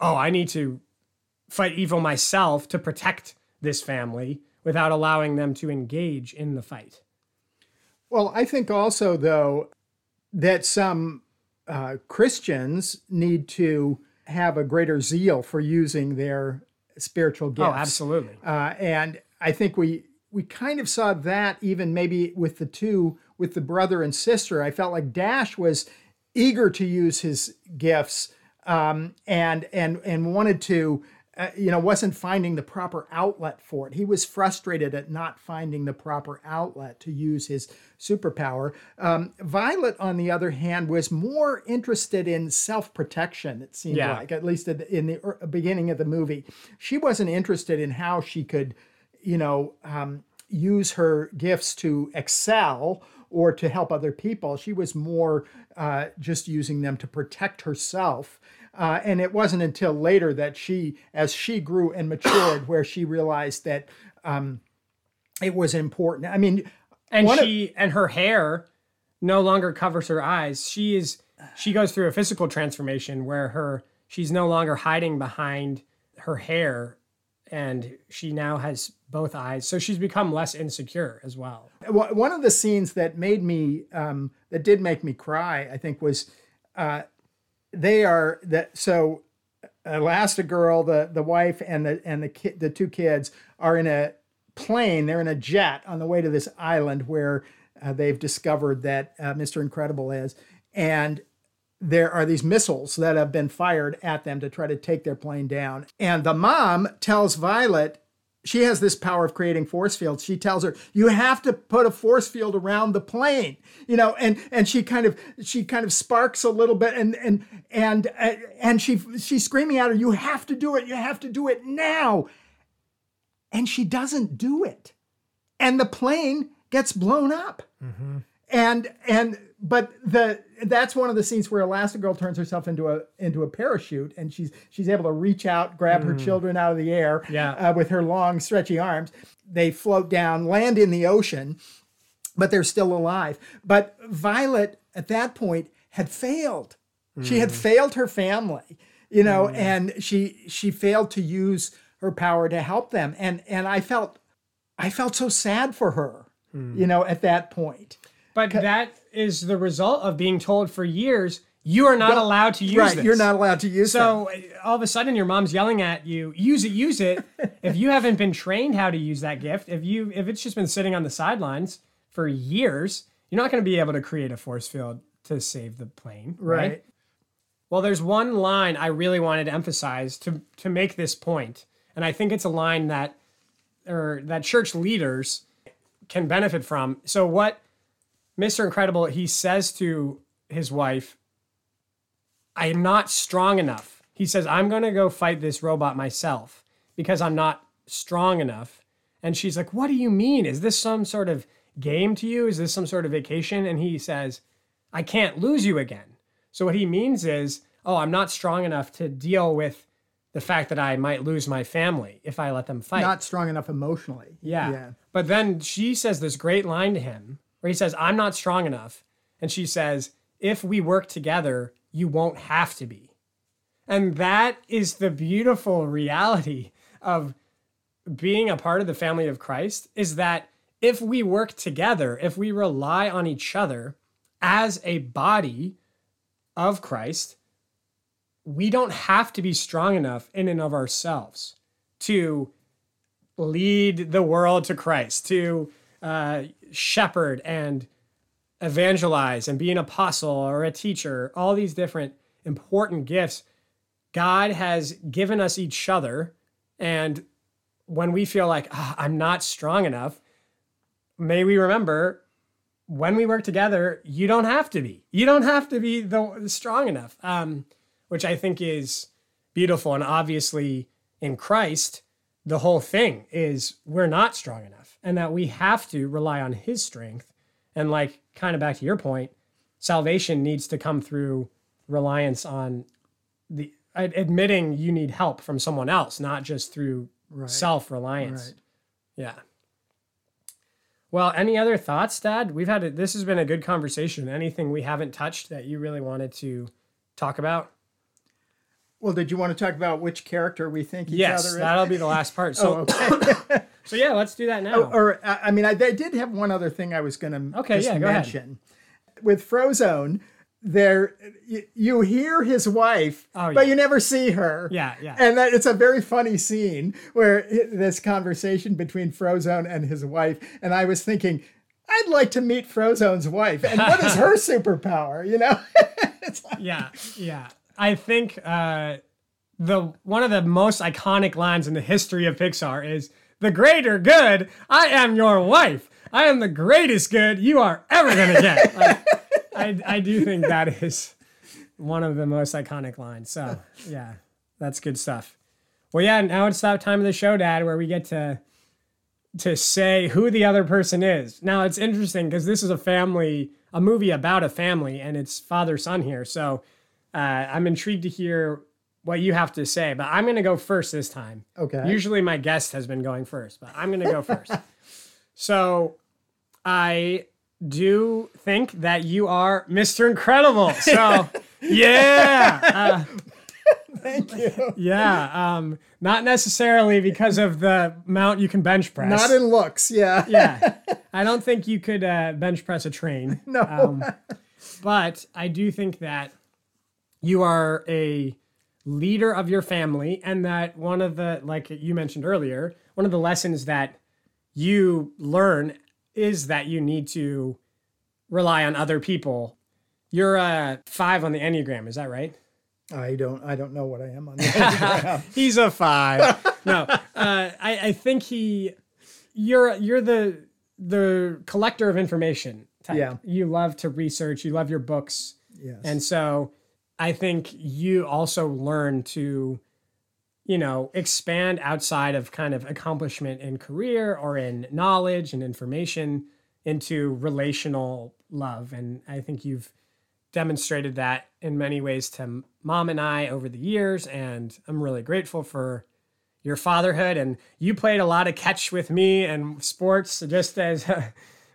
oh, I need to fight evil myself to protect this family without allowing them to engage in the fight. Well, I think also, though, that some uh, Christians need to have a greater zeal for using their spiritual oh, gifts. Oh, absolutely. Uh, and I think we we kind of saw that even maybe with the two with the brother and sister. I felt like Dash was eager to use his gifts um, and and and wanted to uh, you know wasn't finding the proper outlet for it. He was frustrated at not finding the proper outlet to use his superpower. Um, Violet, on the other hand, was more interested in self protection. It seemed Yeah. like, at least in the beginning of the movie, she wasn't interested in how she could, you know, um, use her gifts to excel or to help other people. She was more uh, just using them to protect herself. Uh, and it wasn't until later that she, as she grew and matured, <coughs> where she realized that um, it was important. I mean, and one of- she and her hair no longer covers her eyes. She is she goes through a physical transformation where her she's no longer hiding behind her hair and she now has both eyes. So she's become less insecure as well. One of the scenes that made me um, that did make me cry i think was uh, they are that so elastigirl the the wife and the and the kid the two kids are in a plane they're in a jet on the way to this island where uh, they've discovered that uh, mr incredible is and there are these missiles that have been fired at them to try to take their plane down and the mom tells violet she has this power of creating force fields. She tells her, "You have to put a force field around the plane." You know, and and she kind of she kind of sparks a little bit, and and and uh, and she she's screaming at her, "You have to do it! You have to do it now!" And she doesn't do it, and the plane gets blown up. And and but the that's one of the scenes where Elastigirl turns herself into a into a parachute, and she's she's able to reach out, grab her mm. children out of the air, Yeah. uh, with her long, stretchy arms. They float down, land in the ocean, but they're still alive. But Violet, at that point, had failed. She had mm. failed her family, you know, mm. and she she failed to use her power to help them. And and I felt I felt so sad for her, you know, at that point. But that is the result of being told for years you are not allowed to use right, this. you're not allowed to use them. So uh, all of a sudden, your mom's yelling at you, "Use it, use it." <laughs> if you haven't been trained how to use that gift, if you if it's just been sitting on the sidelines for years, you're not going to be able to create a force field to save the plane, right? right. Well, there's one line I really wanted to emphasize to to make this point, and I think it's a line that or that church leaders can benefit from. So what Mr. Incredible he says to his wife, I am not strong enough. He says, I'm going to go fight this robot myself because I'm not strong enough. And she's like, What do you mean? Is this some sort of game to you? Is this some sort of vacation? And he says, I can't lose you again. So what he means is, Oh, I'm not strong enough to deal with the fact that I might lose my family if I let them fight. Not strong enough emotionally. Yeah. Yeah. But then she says this great line to him where he says, I'm not strong enough. And she says, If we work together, you won't have to be. And that is the beautiful reality of being a part of the family of Christ is that if we work together, if we rely on each other as a body of Christ, we don't have to be strong enough in and of ourselves to lead the world to Christ, to uh, shepherd and evangelize and be an apostle or a teacher, all these different important gifts. God has given us each other. And when we feel like, "Ah, I'm not strong enough, may we remember when we work together, you don't have to be. You don't have to be the strong enough, um, which I think is beautiful. And obviously, in Christ, the whole thing is we're not strong enough and that we have to rely on his strength. And, like, kind of back to your point, salvation needs to come through reliance on the admitting you need help from someone else, not just through self reliance. Right. Yeah. Well, any other thoughts, Dad? We've had a, this has been a good conversation. Anything we haven't touched that you really wanted to talk about? Well, did you want to talk about which character we think each yes, other is? that'll be the last part. So, <laughs> Oh, okay. <coughs> <laughs> so yeah, let's do that now. or uh, I mean, I, I did have one other thing I was going to Okay, yeah, go ahead. mention. With Frozone, there you, you hear his wife, Oh, but yeah. you never see her. Yeah, yeah. And that it's a very funny scene where it, this conversation between Frozone and his wife, and I was thinking, I'd like to meet Frozone's wife, and what is her <laughs> superpower? You know, <laughs> like, yeah, yeah. I think uh, the one of the most iconic lines in the history of Pixar is "The greater good, I am your wife. I am the greatest good you are ever gonna get." <laughs> Like, I I do think that is one of the most iconic lines. So yeah, that's good stuff. Well, yeah. Now it's that time of the show, Dad, where we get to to say who the other person is. Now it's interesting because this is a family, a movie about a family, and it's father son here. So uh, I'm intrigued to hear what you have to say. But I'm going to go first this time. Okay. Usually my guest has been going first, but I'm going to go first. <laughs> so I do think that you are Mr. Incredible. So <laughs> yeah. Uh, thank you. yeah, um, not necessarily because of the amount you can bench press. Not in looks, yeah. yeah, <laughs> I don't think you could uh, bench press a train. No. Um, but I do think that you are a leader of your family, and that one of the, like you mentioned earlier, one of the lessons that you learn is that you need to rely on other people. You're a five on the Enneagram, is that right? I don't. I don't know what I am on. The <laughs> <laughs> He's a five. no, uh, I, I think he, you're you're the the collector of information. Type. Yeah. you love to research. You love your books, yes. and so I think you also learn to, you know, expand outside of kind of accomplishment in career or in knowledge and information into relational love, and I think you've demonstrated that in many ways to mom and I over the years. And I'm really grateful for your fatherhood. And you played a lot of catch with me and sports, just as <laughs> uh,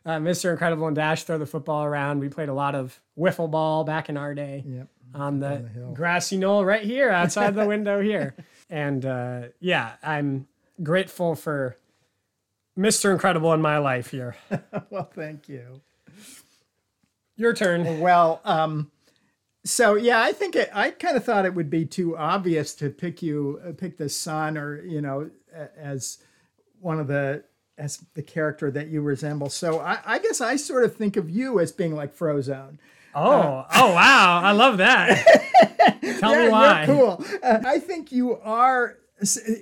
Mr. Incredible and Dash throw the football around. We played a lot of wiffle ball back in our day Yep. On the, hill. grassy knoll right here outside the window here. <laughs> And uh, yeah, I'm grateful for Mr. Incredible in my life here. <laughs> well, thank you. Your turn. Well, um, so yeah, I think it, I kind of thought it would be too obvious to pick you, uh, pick the son, or you know, as one of the as the character that you resemble. So I, I guess I sort of think of you as being like Frozone. Oh, oh wow. I love that. <laughs> Tell me why. You're cool. Uh, I think you are.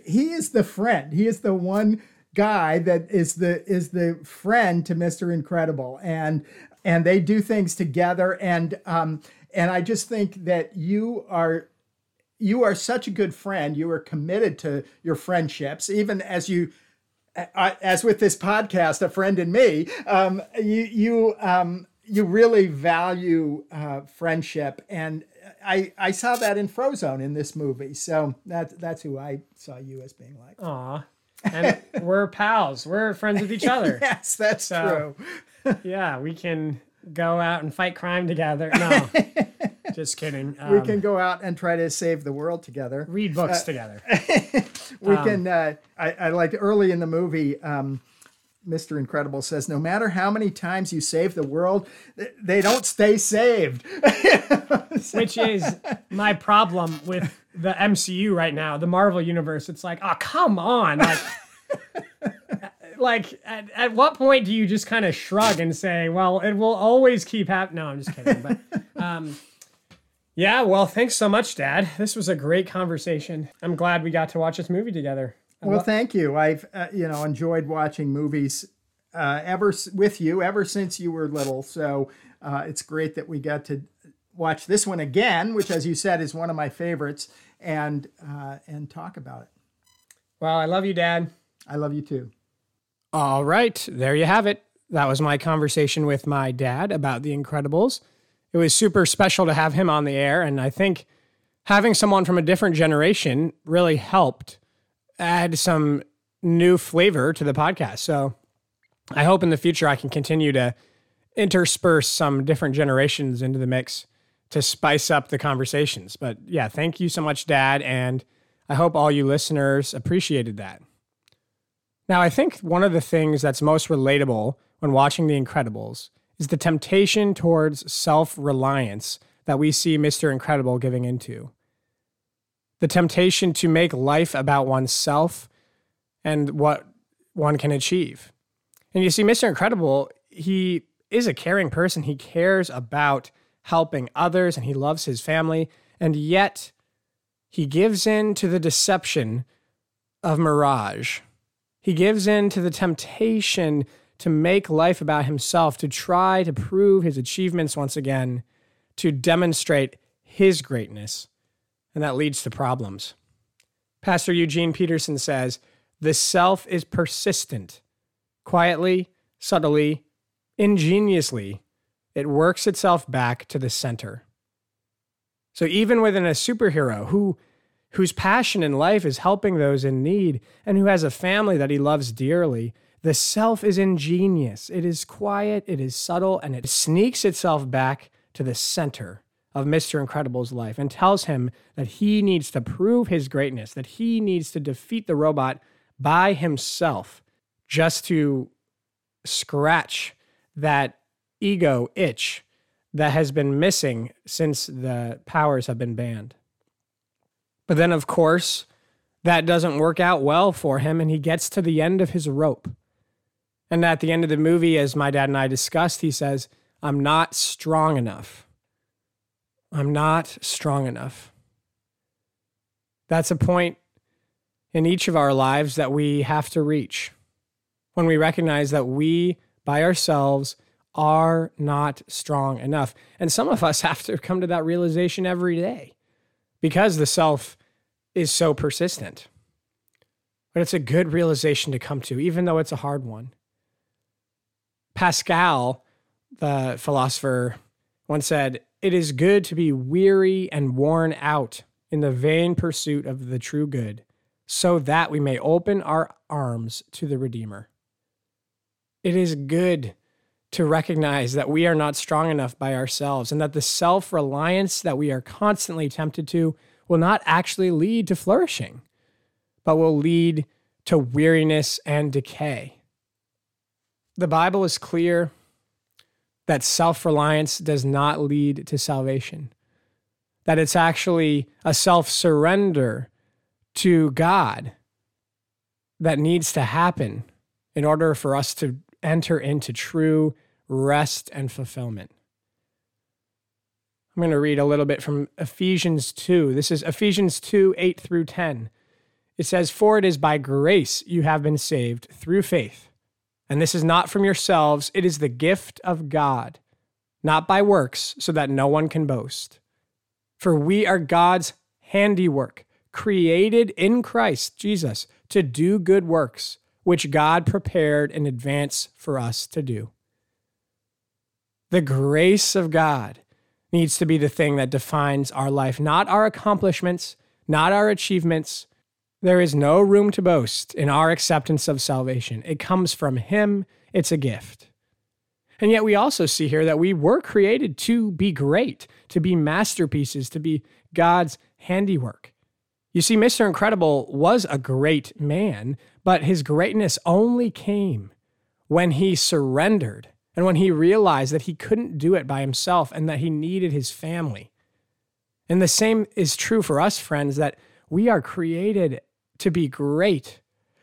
He is the friend. He is the one guy that is the is the friend to Mister Incredible, and and they do things together. And um and I just think that you are you are such a good friend. You are committed to your friendships, even as you. uh, As with this podcast, a friend in me, um, you you um, you really value uh, friendship, and I I saw that in Frozone in this movie. So that that's who I saw you as being like. Aw. And we're pals. We're friends with each <laughs> other. Yes, that's So- true. <laughs> Yeah, we can go out and fight crime together. No, <laughs> just kidding. We Um, can go out and try to save the world together. read books together. We Um, can. Uh, I, I liked early in the movie. Um, Mr. Incredible says, "No matter how many times you save the world, they don't stay saved." <laughs> which is my problem with the MCU right now, the Marvel universe. It's like, oh, come on. Like, <laughs> like at, at what point do you just kind of shrug and say, well, it will always keep happening? No, I'm just kidding. But <laughs> um, yeah, well, thanks so much, Dad. This was a great conversation. I'm glad we got to watch this movie together. Well, thank you. I've uh, you know enjoyed watching movies uh, ever s- with you ever since you were little. So uh, it's great that we got to watch this one again, which, as you said, is one of my favorites, and uh, and talk about it. Well, I love you, Dad. I love you too. All right, there you have it. That was my conversation with my dad about The Incredibles. It was super special to have him on the air, and I think having someone from a different generation really helped add some new flavor to the podcast. So I hope in the future I can continue to intersperse some different generations into the mix to spice up the conversations. But yeah, thank you so much, Dad, and I hope all you listeners appreciated that. Now, I think one of the things that's most relatable when watching The Incredibles is the temptation towards self reliance that we see Mr. Incredible giving into. The temptation to make life about oneself and what one can achieve. And you see, Mr. Incredible, he is a caring person. He cares about helping others and he loves his family. And yet, he gives in to the deception of Mirage. He gives in to the temptation to make life about himself, to try to prove his achievements once again, to demonstrate his greatness. And that leads to problems. Pastor Eugene Peterson says the self is persistent. Quietly, subtly, ingeniously, it works itself back to the center. So even within a superhero who whose passion in life is helping those in need and who has a family that he loves dearly, the self is ingenious. It is quiet, it is subtle, and it sneaks itself back to the center of Mr. Incredible's life and tells him that he needs to prove his greatness, that he needs to defeat the robot by himself just to scratch that ego itch that has been missing since the powers have been banned. But then, of course, that doesn't work out well for him, and he gets to the end of his rope. And at the end of the movie, as my dad and I discussed, he says, I'm not strong enough. I'm not strong enough. That's a point in each of our lives that we have to reach when we recognize that we by ourselves are not strong enough. And some of us <laughs> have to come to that realization every day because the self is so persistent. But it's a good realization to come to, even though it's a hard one. Pascal, the philosopher, once said, It is good to be weary and worn out in the vain pursuit of the true good, so that we may open our arms to the Redeemer. It is good to recognize that we are not strong enough by ourselves and that the self reliance that we are constantly tempted to will not actually lead to flourishing, but will lead to weariness and decay. The Bible is clear that self reliance does not lead to salvation, that it's actually a self surrender to God that needs to happen in order for us to enter into true rest and fulfillment. I'm going to read a little bit from Ephesians 2. This is Ephesians 2 8 through 10. It says, For it is by grace you have been saved through faith. And this is not from yourselves, it is the gift of God, not by works, so that no one can boast. For we are God's handiwork, created in Christ Jesus to do good works which God prepared in advance for us to do. The grace of God needs to be the thing that defines our life, not our accomplishments, not our achievements. There is no room to boast in our acceptance of salvation. It comes from Him, it's a gift. And yet, we also see here that we were created to be great, to be masterpieces, to be God's handiwork. You see, Mr. Incredible was a great man, but his greatness only came when he surrendered and when he realized that he couldn't do it by himself and that he needed his family. And the same is true for us, friends, that we are created to be great,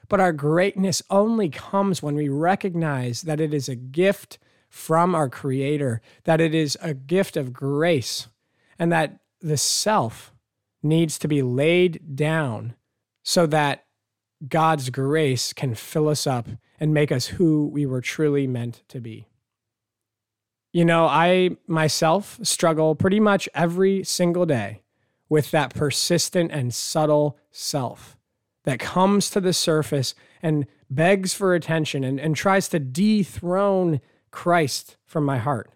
but our greatness only comes when we recognize that it is a gift from our Creator, that it is a gift of grace, and that the self needs to be laid down so that God's grace can fill us up and make us who we were truly meant to be. You know, I myself struggle pretty much every single day with that persistent and subtle self that comes to the surface and begs for attention and, and tries to dethrone Christ from my heart.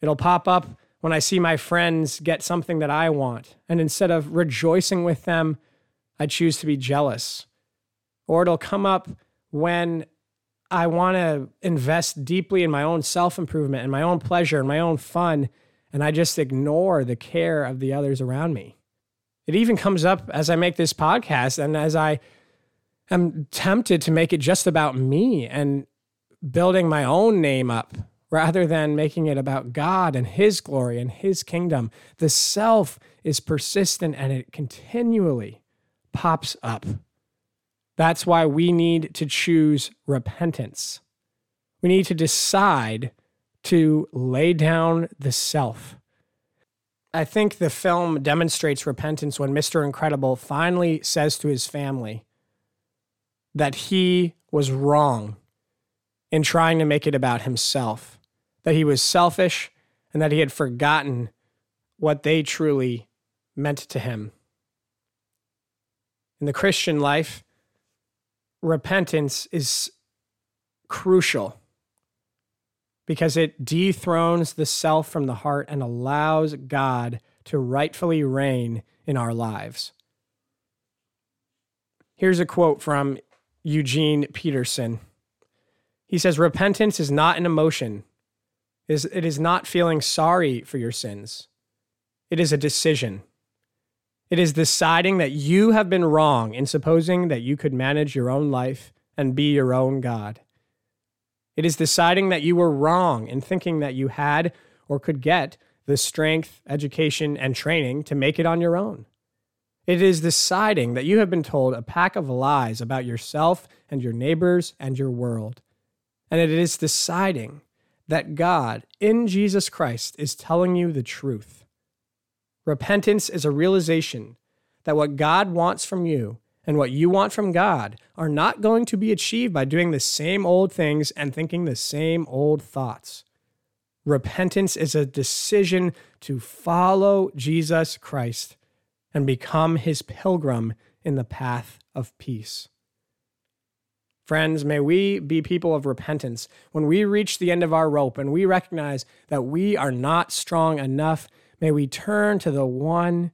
It'll pop up when I see my friends get something that I want, and instead of rejoicing with them, I choose to be jealous or it'll come up when I want to invest deeply in my own self improvement and my own pleasure and my own fun, and I just ignore the care of the others around me. It even comes up as I make this podcast and as I am tempted to make it just about me and building my own name up rather than making it about God and His glory and His kingdom. The self is persistent and it continually pops up. That's why we need to choose repentance. We need to decide to lay down the self. I think the film demonstrates repentance when Mr. Incredible finally says to his family that he was wrong in trying to make it about himself, that he was selfish, and that he had forgotten what they truly meant to him. In the Christian life, repentance is crucial because it dethrones the self from the heart and allows God to rightfully reign in our lives. Here's a quote from Eugene Peterson. He says, Repentance is not an emotion, it is not feeling sorry for your sins. It is a decision. It is deciding that you have been wrong in supposing that you could manage your own life and be your own God. It is deciding that you were wrong in thinking that you had or could get the strength, education, and training to make it on your own. It is deciding that you have been told a pack of lies about yourself and your neighbors and your world. And it is deciding that God, in Jesus Christ, is telling you the truth. Repentance is a realization that what God wants from you and what you want from God are not going to be achieved by doing the same old things and thinking the same old thoughts. Repentance is a decision to follow Jesus Christ and become his pilgrim in the path of peace. Friends, may we be people of repentance when we reach the end of our rope and we recognize that we are not strong enough. May we turn to the one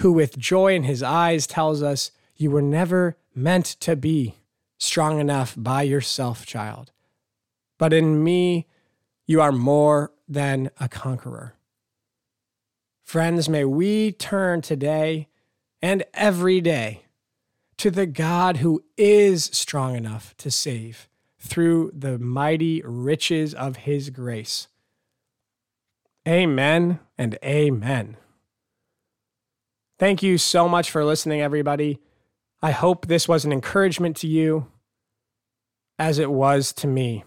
who, with joy in his eyes, tells us, you were never meant to be strong enough by yourself, child. But in me, you are more than a conqueror. Friends, may we turn today and every day to the God who is strong enough to save through the mighty riches of his grace. Amen and amen. Thank you so much for listening, everybody. I hope this was an encouragement to you as it was to me.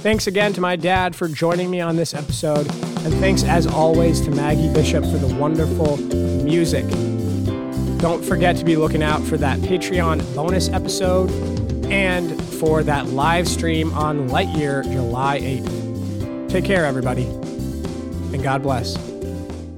Thanks again to my dad for joining me on this episode, and thanks as always to Maggie Bishop for the wonderful music. Don't forget to be looking out for that Patreon bonus episode and for that live stream on Lightyear July 8th. Take care, everybody, and God bless.